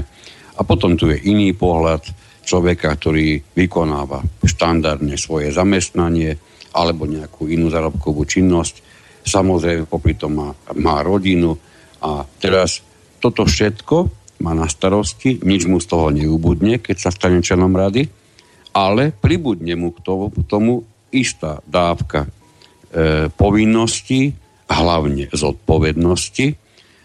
A potom tu je iný pohľad človeka, ktorý vykonáva štandardne svoje zamestnanie alebo nejakú inú zárobkovú činnosť samozrejme popri tom má, má rodinu. A teraz toto všetko má na starosti, nič mu z toho neubudne, keď sa stane členom rady, ale pribudne mu k tomu, k tomu istá dávka povinnosti, hlavne zodpovednosti,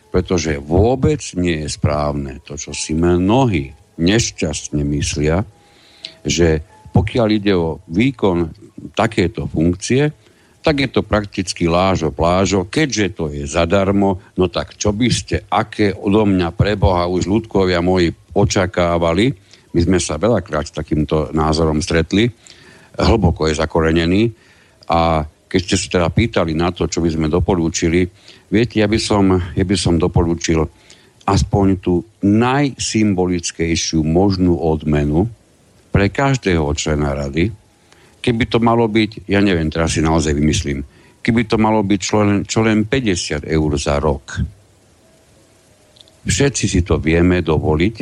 pretože vôbec nie je správne to, čo si mnohí nešťastne myslia, že pokiaľ ide o výkon takéto funkcie, tak je to prakticky lážo plážo. Keďže to je zadarmo, no tak čo by ste, aké odo mňa preboha už ľudkovia moji očakávali, my sme sa veľakrát s takýmto názorom stretli, hlboko je zakorenený a keď ste sa teda pýtali na to, čo by sme doporúčili, viete, ja by som, ja by som doporúčil aspoň tú najsymbolickejšiu možnú odmenu pre každého člena rady, keby to malo byť, ja neviem, teraz si naozaj vymyslím, keby to malo byť čo len, čo len 50 eur za rok. Všetci si to vieme dovoliť,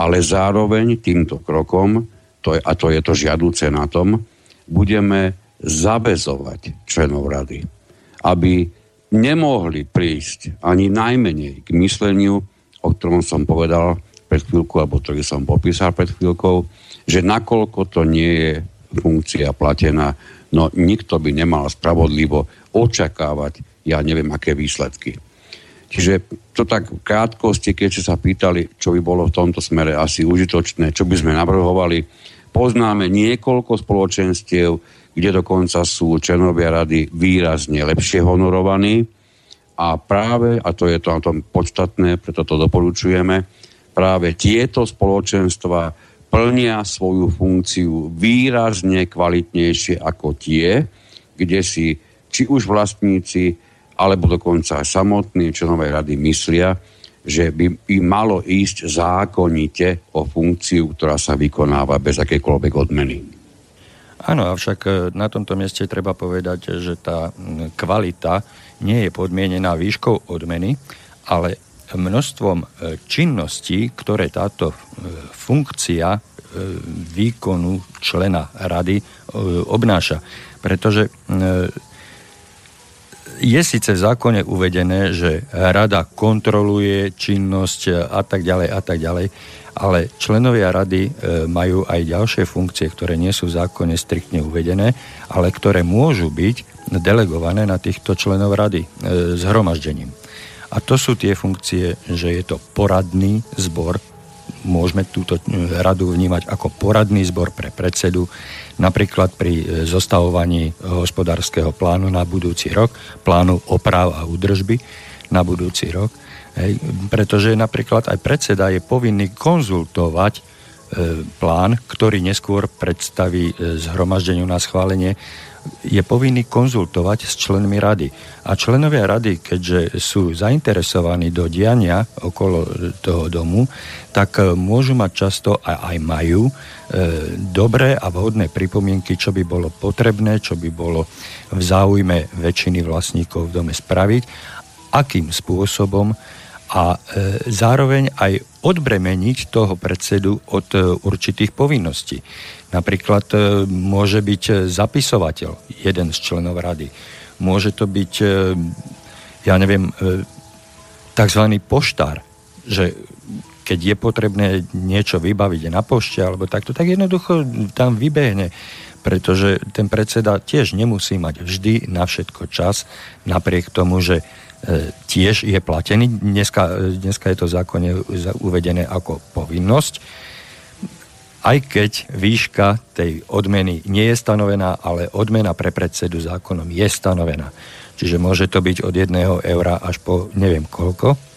ale zároveň týmto krokom, to je, a to je to žiaduce na tom, budeme zavezovať členov rady, aby nemohli prísť ani najmenej k mysleniu, o ktorom som povedal pred chvíľkou, alebo ktorý som popísal pred chvíľkou, že nakoľko to nie je funkcia platená, no nikto by nemal spravodlivo očakávať, ja neviem, aké výsledky. Čiže to tak v krátkosti, keď ste sa pýtali, čo by bolo v tomto smere asi užitočné, čo by sme navrhovali, poznáme niekoľko spoločenstiev, kde dokonca sú členovia rady výrazne lepšie honorovaní a práve, a to je to na tom podstatné, preto to doporučujeme, práve tieto spoločenstva plnia svoju funkciu výrazne kvalitnejšie ako tie, kde si či už vlastníci, alebo dokonca aj samotní členovej rady myslia, že by im malo ísť zákonite o funkciu, ktorá sa vykonáva bez akékoľvek odmeny. Áno, avšak e, na tomto mieste treba povedať, že tá kvalita nie je podmienená výškou odmeny, ale množstvom e, činností, ktoré táto e, funkcia e, výkonu člena rady obnáša. Pretože je síce v zákone uvedené, že rada kontroluje činnosť a tak ďalej a tak ďalej, ale členovia rady majú aj ďalšie funkcie, ktoré nie sú v zákone striktne uvedené, ale ktoré môžu byť delegované na týchto členov rady zhromaždením. A to sú tie funkcie, že je to poradný zbor, môžeme túto e, radu vnímať ako poradný zbor pre predsedu, napríklad pri e, zostavovaní hospodárskeho plánu na budúci rok, plánu oprav a údržby na budúci rok, hej, pretože napríklad aj predseda je povinný konzultovať e, plán, ktorý neskôr predstaví zhromaždeniu na schválenie je povinný konzultovať s členmi rady. A členovia rady, keďže sú zainteresovaní do diania okolo toho domu, tak e, môžu mať často a aj majú e, dobré a vhodné pripomienky, čo by bolo potrebné, čo by bolo v záujme väčšiny vlastníkov v dome spraviť, akým spôsobom a e, zároveň aj odbremeniť toho predsedu od e, určitých povinností. Napríklad e, môže byť zapisovateľ, jeden z členov rady. Môže to byť, ja neviem, tzv. poštár, že keď je potrebné niečo vybaviť na pošte alebo takto, tak jednoducho tam vybehne, pretože ten predseda tiež nemusí mať vždy na všetko čas, napriek tomu, že tiež je platený. Dneska, dneska je to zákonne uvedené ako povinnosť, aj keď výška tej odmeny nie je stanovená, ale odmena pre predsedu zákonom je stanovená. Čiže môže to byť od jedného eura až po neviem koľko,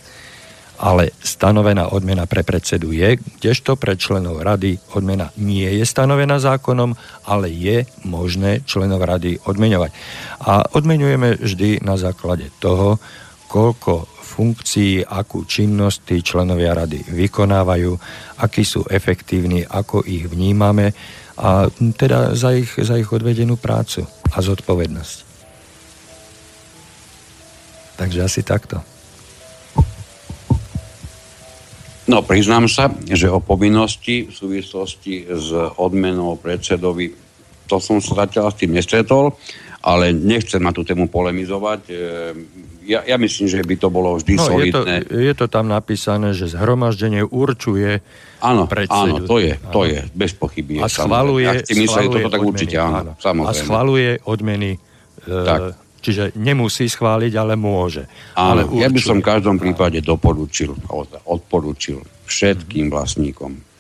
ale stanovená odmena pre predsedu je, kdežto pre členov rady odmena nie je stanovená zákonom, ale je možné členov rady odmeňovať. A odmeňujeme vždy na základe toho, koľko funkcií, akú činnosť tí členovia rady vykonávajú, akí sú efektívni, ako ich vnímame a teda za ich, za ich odvedenú prácu a zodpovednosť. Takže asi takto. No, priznám sa, že o povinnosti v súvislosti s odmenou predsedovi, to som sa zatiaľ s tým nestretol, ale nechcem na tú tému polemizovať. E, ja, ja myslím, že by to bolo vždy no, solidné. Je to, je to tam napísané, že zhromaždenie určuje Áno, áno, to je, to je, bez pochyby. A schvaluje, ja mysleli toto tak určite, áno, áno. Samozrejme. A schvaluje odmeny e, tak. Čiže nemusí schváliť, ale môže. Áno, ale ja by som v každom prípade doporučil, odporučil všetkým vlastníkom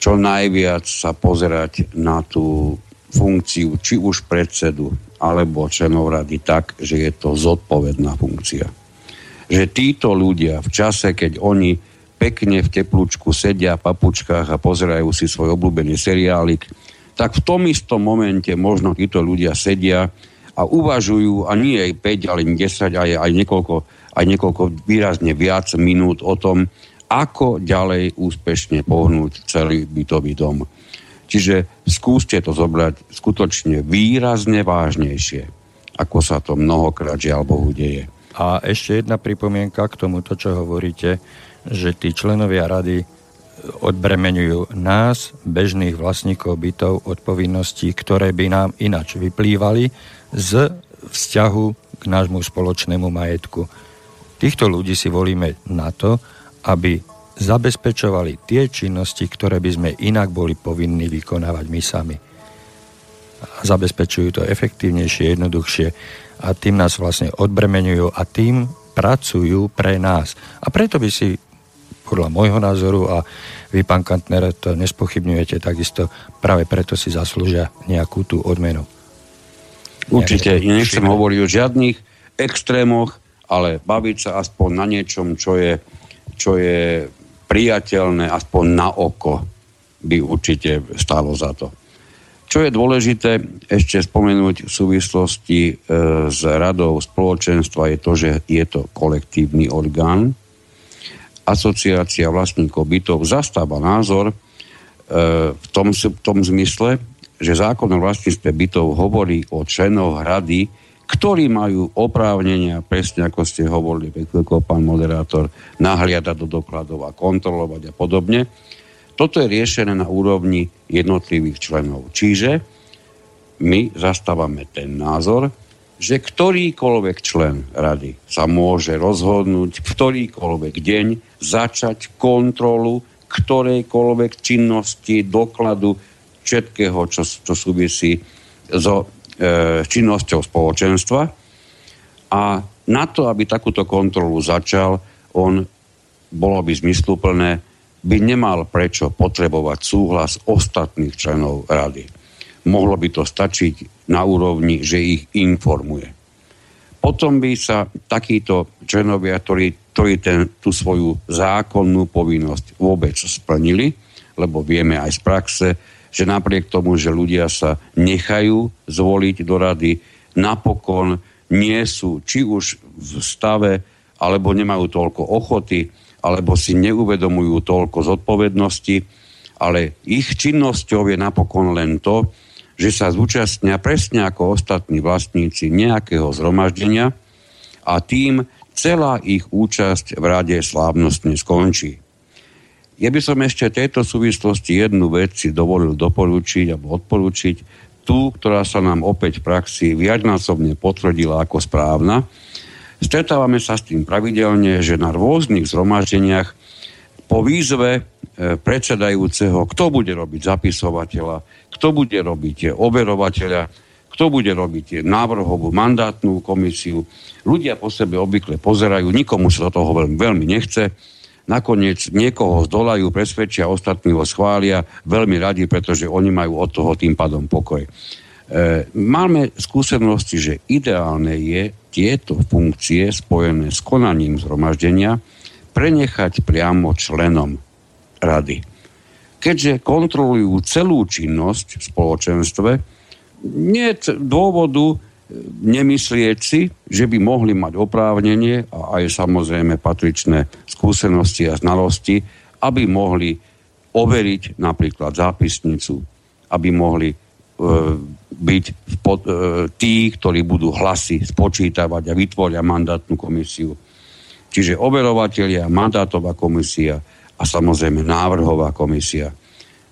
čo najviac sa pozerať na tú funkciu, či už predsedu, alebo členov rady tak, že je to zodpovedná funkcia. Že títo ľudia v čase, keď oni pekne v teplúčku sedia v papučkách a pozerajú si svoj obľúbený seriálik, tak v tom istom momente možno títo ľudia sedia a uvažujú, a nie aj 5, ale 10, aj, aj, niekoľko, aj niekoľko výrazne viac minút o tom, ako ďalej úspešne pohnúť celý bytový dom. Čiže skúste to zobrať skutočne výrazne vážnejšie, ako sa to mnohokrát žiaľ Bohu deje. A ešte jedna pripomienka k tomu, to, čo hovoríte, že tí členovia rady odbremenujú nás, bežných vlastníkov bytov, od povinností, ktoré by nám inač vyplývali z vzťahu k nášmu spoločnému majetku. Týchto ľudí si volíme na to, aby zabezpečovali tie činnosti, ktoré by sme inak boli povinní vykonávať my sami. A zabezpečujú to efektívnejšie, jednoduchšie a tým nás vlastne odbremenujú a tým pracujú pre nás. A preto by si podľa môjho názoru a vy, pán Kantner, to nespochybňujete takisto, práve preto si zaslúžia nejakú tú odmenu. Určite, nechcem hovoriť o žiadnych extrémoch, ale baviť sa aspoň na niečom, čo je čo je priateľné, aspoň na oko, by určite stalo za to. Čo je dôležité ešte spomenúť v súvislosti e, s radou spoločenstva je to, že je to kolektívny orgán. Asociácia vlastníkov bytov zastáva názor e, v, tom, v tom zmysle, že zákon o vlastníctve bytov hovorí o členoch rady ktorí majú oprávnenia, presne ako ste hovorili, ako pán moderátor, nahliadať do dokladov a kontrolovať a podobne. Toto je riešené na úrovni jednotlivých členov. Čiže my zastávame ten názor, že ktorýkoľvek člen rady sa môže rozhodnúť v ktorýkoľvek deň začať kontrolu ktorejkoľvek činnosti, dokladu, všetkého, čo, čo súvisí so E, činnosťou spoločenstva a na to, aby takúto kontrolu začal, on bolo by zmysluplné, by nemal prečo potrebovať súhlas ostatných členov rady. Mohlo by to stačiť na úrovni, že ich informuje. Potom by sa takíto členovia, ktorí, ktorí ten, tú svoju zákonnú povinnosť vôbec splnili, lebo vieme aj z praxe, že napriek tomu, že ľudia sa nechajú zvoliť do rady, napokon nie sú či už v stave, alebo nemajú toľko ochoty, alebo si neuvedomujú toľko zodpovednosti, ale ich činnosťou je napokon len to, že sa zúčastnia presne ako ostatní vlastníci nejakého zhromaždenia a tým celá ich účasť v rade slávnostne skončí. Ja by som ešte tejto súvislosti jednu vec si dovolil doporučiť alebo odporúčiť, tú, ktorá sa nám opäť v praxi viacnásobne potvrdila ako správna. Stretávame sa s tým pravidelne, že na rôznych zhromaždeniach po výzve e, predsedajúceho, kto bude robiť zapisovateľa, kto bude robiť overovateľa, kto bude robiť návrhovú mandátnu komisiu. Ľudia po sebe obvykle pozerajú, nikomu sa do toho veľmi, veľmi nechce nakoniec niekoho zdolajú, presvedčia, ostatní ho schvália veľmi radi, pretože oni majú od toho tým pádom pokoj. E, máme skúsenosti, že ideálne je tieto funkcie spojené s konaním zhromaždenia prenechať priamo členom rady. Keďže kontrolujú celú činnosť v spoločenstve, nie dôvodu nemyslieť si, že by mohli mať oprávnenie a aj samozrejme patričné skúsenosti a znalosti, aby mohli overiť napríklad zápisnicu, aby mohli e, byť pod, e, tí, ktorí budú hlasy spočítavať a vytvoria mandátnu komisiu. Čiže overovateľia, mandátová komisia a samozrejme návrhová komisia.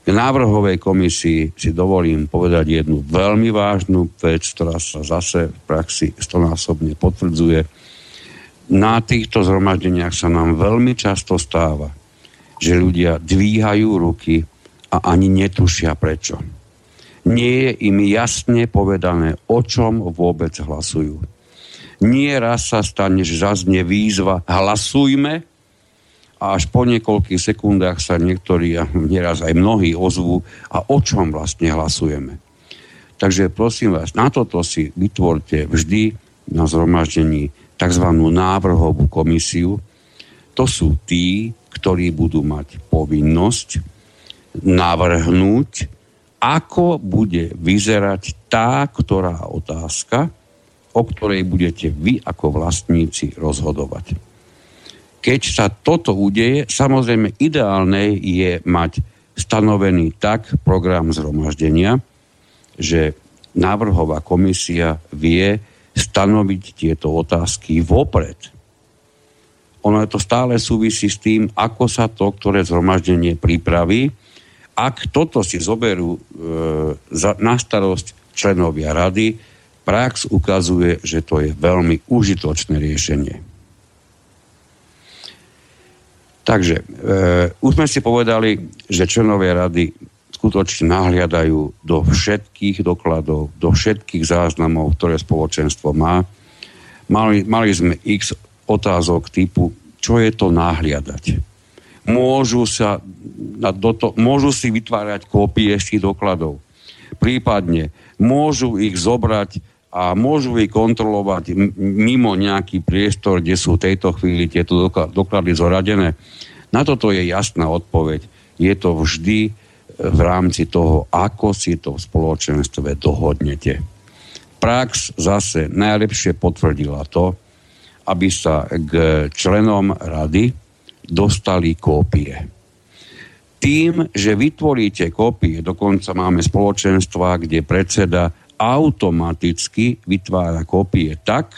K návrhovej komisii si dovolím povedať jednu veľmi vážnu vec, ktorá sa zase v praxi stonásobne potvrdzuje. Na týchto zhromaždeniach sa nám veľmi často stáva, že ľudia dvíhajú ruky a ani netušia prečo. Nie je im jasne povedané, o čom vôbec hlasujú. Nie raz sa stane, že zaznie výzva hlasujme a až po niekoľkých sekundách sa niektorí a nieraz aj mnohí ozvú a o čom vlastne hlasujeme. Takže prosím vás, na toto si vytvorte vždy na zhromaždení tzv. návrhovú komisiu. To sú tí, ktorí budú mať povinnosť navrhnúť, ako bude vyzerať tá, ktorá otázka, o ktorej budete vy ako vlastníci rozhodovať. Keď sa toto udeje, samozrejme ideálne je mať stanovený tak program zhromaždenia, že návrhová komisia vie stanoviť tieto otázky vopred. Ono to stále súvisí s tým, ako sa to, ktoré zhromaždenie pripraví. Ak toto si zoberú e, za, na starosť členovia rady, prax ukazuje, že to je veľmi užitočné riešenie. Takže e, už sme si povedali, že členovia rady skutočne nahliadajú do všetkých dokladov, do všetkých záznamov, ktoré spoločenstvo má. Mali, mali sme x otázok typu, čo je to nahliadať. Môžu, sa, do to, môžu si vytvárať kópie ešte dokladov. Prípadne môžu ich zobrať a môžu ich kontrolovať mimo nejaký priestor, kde sú v tejto chvíli tieto doklady zoradené. Na toto je jasná odpoveď. Je to vždy v rámci toho, ako si to v spoločenstve dohodnete. Prax zase najlepšie potvrdila to, aby sa k členom rady dostali kópie. Tým, že vytvoríte kópie, dokonca máme spoločenstva, kde predseda automaticky vytvára kópie tak,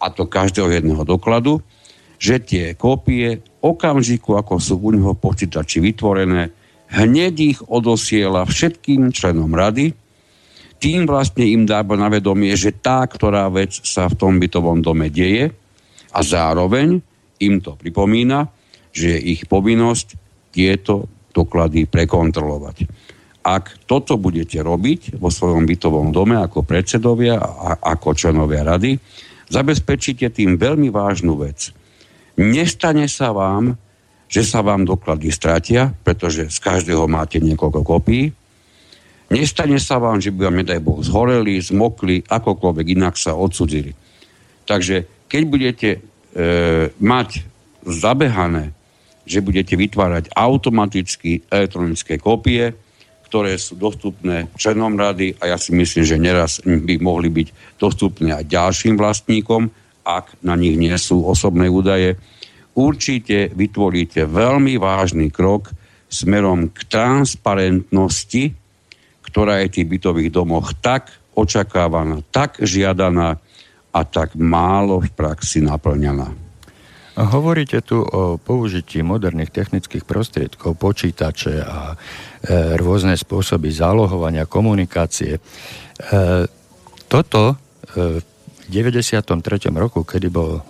a to každého jedného dokladu, že tie kópie okamžiku, ako sú u neho počítači vytvorené, hneď ich odosiela všetkým členom rady, tým vlastne im dá na vedomie, že tá, ktorá vec sa v tom bytovom dome deje a zároveň im to pripomína, že je ich povinnosť tieto doklady prekontrolovať. Ak toto budete robiť vo svojom bytovom dome ako predsedovia a ako členovia rady, zabezpečíte tým veľmi vážnu vec. Nestane sa vám, že sa vám doklady stratia, pretože z každého máte niekoľko kopií. Nestane sa vám, že by vám, nedaj Boh, zhoreli, zmokli, akokoľvek inak sa odsudzili. Takže keď budete e, mať zabehané, že budete vytvárať automaticky elektronické kopie, ktoré sú dostupné členom rady a ja si myslím, že neraz by mohli byť dostupné aj ďalším vlastníkom, ak na nich nie sú osobné údaje, určite vytvoríte veľmi vážny krok smerom k transparentnosti, ktorá je v tých bytových domoch tak očakávaná, tak žiadaná a tak málo v praxi naplňaná. Hovoríte tu o použití moderných technických prostriedkov, počítače a e, rôzne spôsoby zálohovania, komunikácie. E, toto e, v 93. roku, kedy bol e,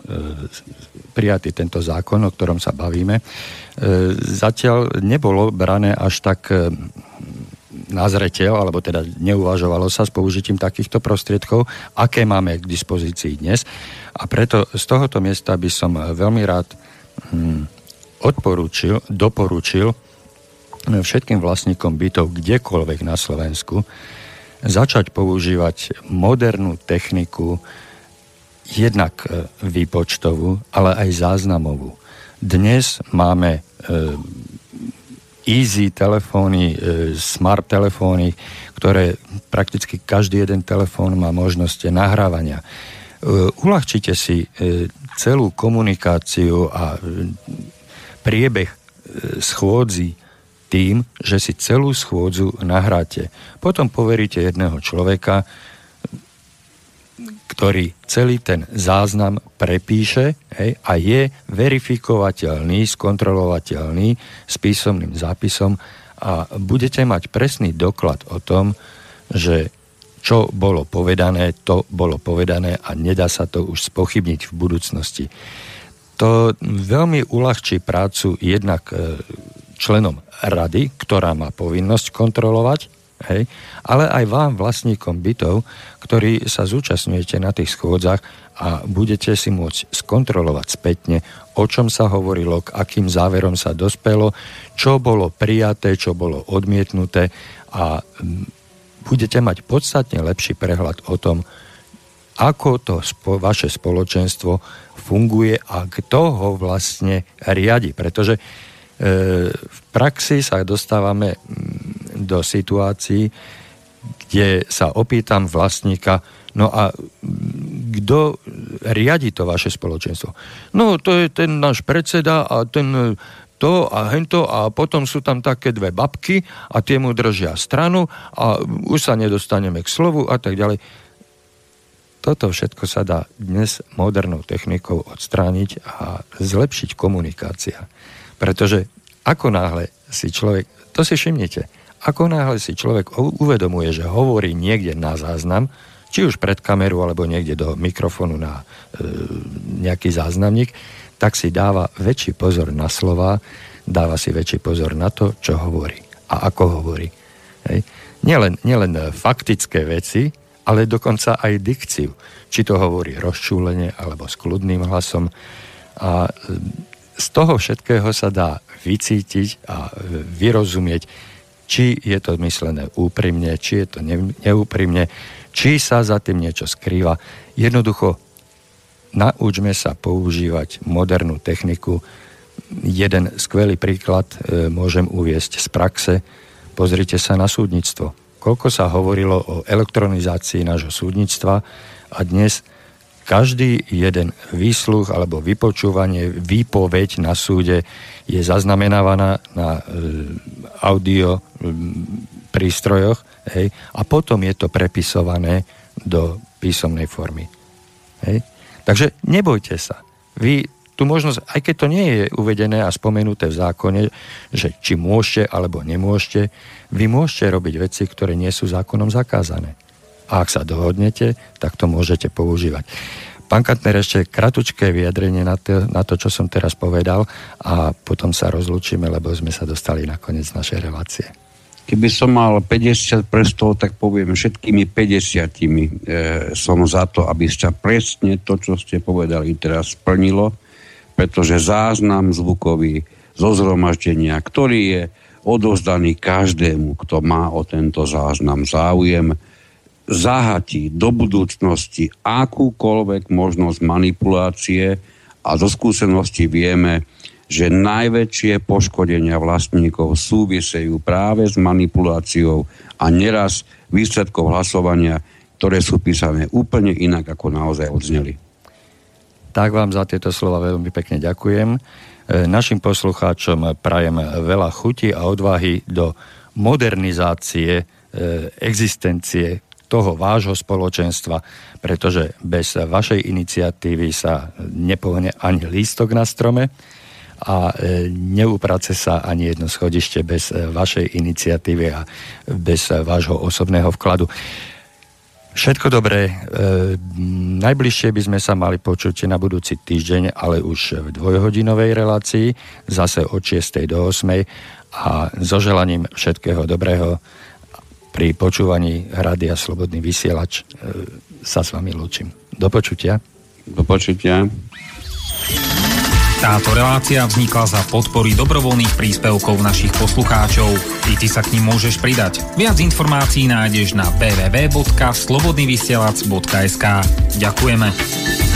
prijatý tento zákon, o ktorom sa bavíme, e, zatiaľ nebolo brané až tak e, na alebo teda neuvažovalo sa s použitím takýchto prostriedkov, aké máme k dispozícii dnes. A preto z tohoto miesta by som veľmi rád hm, odporúčil, doporučil všetkým vlastníkom bytov kdekoľvek na Slovensku začať používať modernú techniku, jednak e, výpočtovú, ale aj záznamovú. Dnes máme easy telefóny, e, smart telefóny, ktoré prakticky každý jeden telefón má možnosť nahrávania. Uľahčite si celú komunikáciu a priebeh schôdzi tým, že si celú schôdzu nahráte. Potom poveríte jedného človeka, ktorý celý ten záznam prepíše hej, a je verifikovateľný, skontrolovateľný s písomným zápisom a budete mať presný doklad o tom, že čo bolo povedané, to bolo povedané a nedá sa to už spochybniť v budúcnosti. To veľmi uľahčí prácu jednak e, členom rady, ktorá má povinnosť kontrolovať hej, ale aj vám, vlastníkom bytov, ktorí sa zúčastňujete na tých schôdzach a budete si môcť skontrolovať spätne, o čom sa hovorilo, k akým záverom sa dospelo, čo bolo prijaté, čo bolo odmietnuté a budete mať podstatne lepší prehľad o tom, ako to spo, vaše spoločenstvo funguje a kto ho vlastne riadi. Pretože e, v praxi sa dostávame do situácií, kde sa opýtam vlastníka, no a kto riadi to vaše spoločenstvo? No, to je ten náš predseda a ten to a hento a potom sú tam také dve babky a tie mu držia stranu a už sa nedostaneme k slovu a tak ďalej. Toto všetko sa dá dnes modernou technikou odstrániť a zlepšiť komunikácia. Pretože ako náhle si človek, to si všimnite, ako náhle si človek uvedomuje, že hovorí niekde na záznam, či už pred kameru alebo niekde do mikrofónu na e, nejaký záznamník, tak si dáva väčší pozor na slova, dáva si väčší pozor na to, čo hovorí a ako hovorí. Hej. Nielen, nielen faktické veci, ale dokonca aj dikciu. Či to hovorí rozčúlenie alebo s kľudným hlasom. A e, z toho všetkého sa dá vycítiť a vyrozumieť, či je to myslené úprimne, či je to neúprimne, či sa za tým niečo skrýva. Jednoducho naučme sa používať modernú techniku. Jeden skvelý príklad e, môžem uviesť z praxe. Pozrite sa na súdnictvo. Koľko sa hovorilo o elektronizácii nášho súdnictva a dnes každý jeden výsluch alebo vypočúvanie, výpoveď na súde je zaznamenávaná na e, audio prístrojoch hej, a potom je to prepisované do písomnej formy. Hej. Takže nebojte sa. Vy tu možnosť, aj keď to nie je uvedené a spomenuté v zákone, že či môžete alebo nemôžete, vy môžete robiť veci, ktoré nie sú zákonom zakázané. A ak sa dohodnete, tak to môžete používať. Pán Kantner, ešte kratučké vyjadrenie na to, na to, čo som teraz povedal a potom sa rozlúčime, lebo sme sa dostali na koniec našej relácie. Keby som mal 50 prstov, tak poviem všetkými 50 e, som za to, aby sa presne to, čo ste povedali teraz splnilo, pretože záznam zvukový zo zhromaždenia, ktorý je odozdaný každému, kto má o tento záznam záujem, zahatí do budúcnosti akúkoľvek možnosť manipulácie a zo skúsenosti vieme, že najväčšie poškodenia vlastníkov súvisejú práve s manipuláciou a neraz výsledkov hlasovania, ktoré sú písané úplne inak, ako naozaj odzneli. Tak vám za tieto slova veľmi pekne ďakujem. E, našim poslucháčom prajem veľa chuti a odvahy do modernizácie e, existencie toho vášho spoločenstva, pretože bez vašej iniciatívy sa nepohne ani lístok na strome a e, neuprace sa ani jedno schodište bez e, vašej iniciatívy a bez e, vášho osobného vkladu. Všetko dobré. E, najbližšie by sme sa mali počuť na budúci týždeň, ale už v dvojhodinovej relácii, zase od 6. do 8. A so želaním všetkého dobrého pri počúvaní Rádia Slobodný vysielač e, sa s vami lúčim. Do počutia. Do počutia. Táto relácia vznikla za podpory dobrovoľných príspevkov našich poslucháčov. I ty sa k ním môžeš pridať. Viac informácií nájdeš na www.slobodnyvysielac.sk Ďakujeme.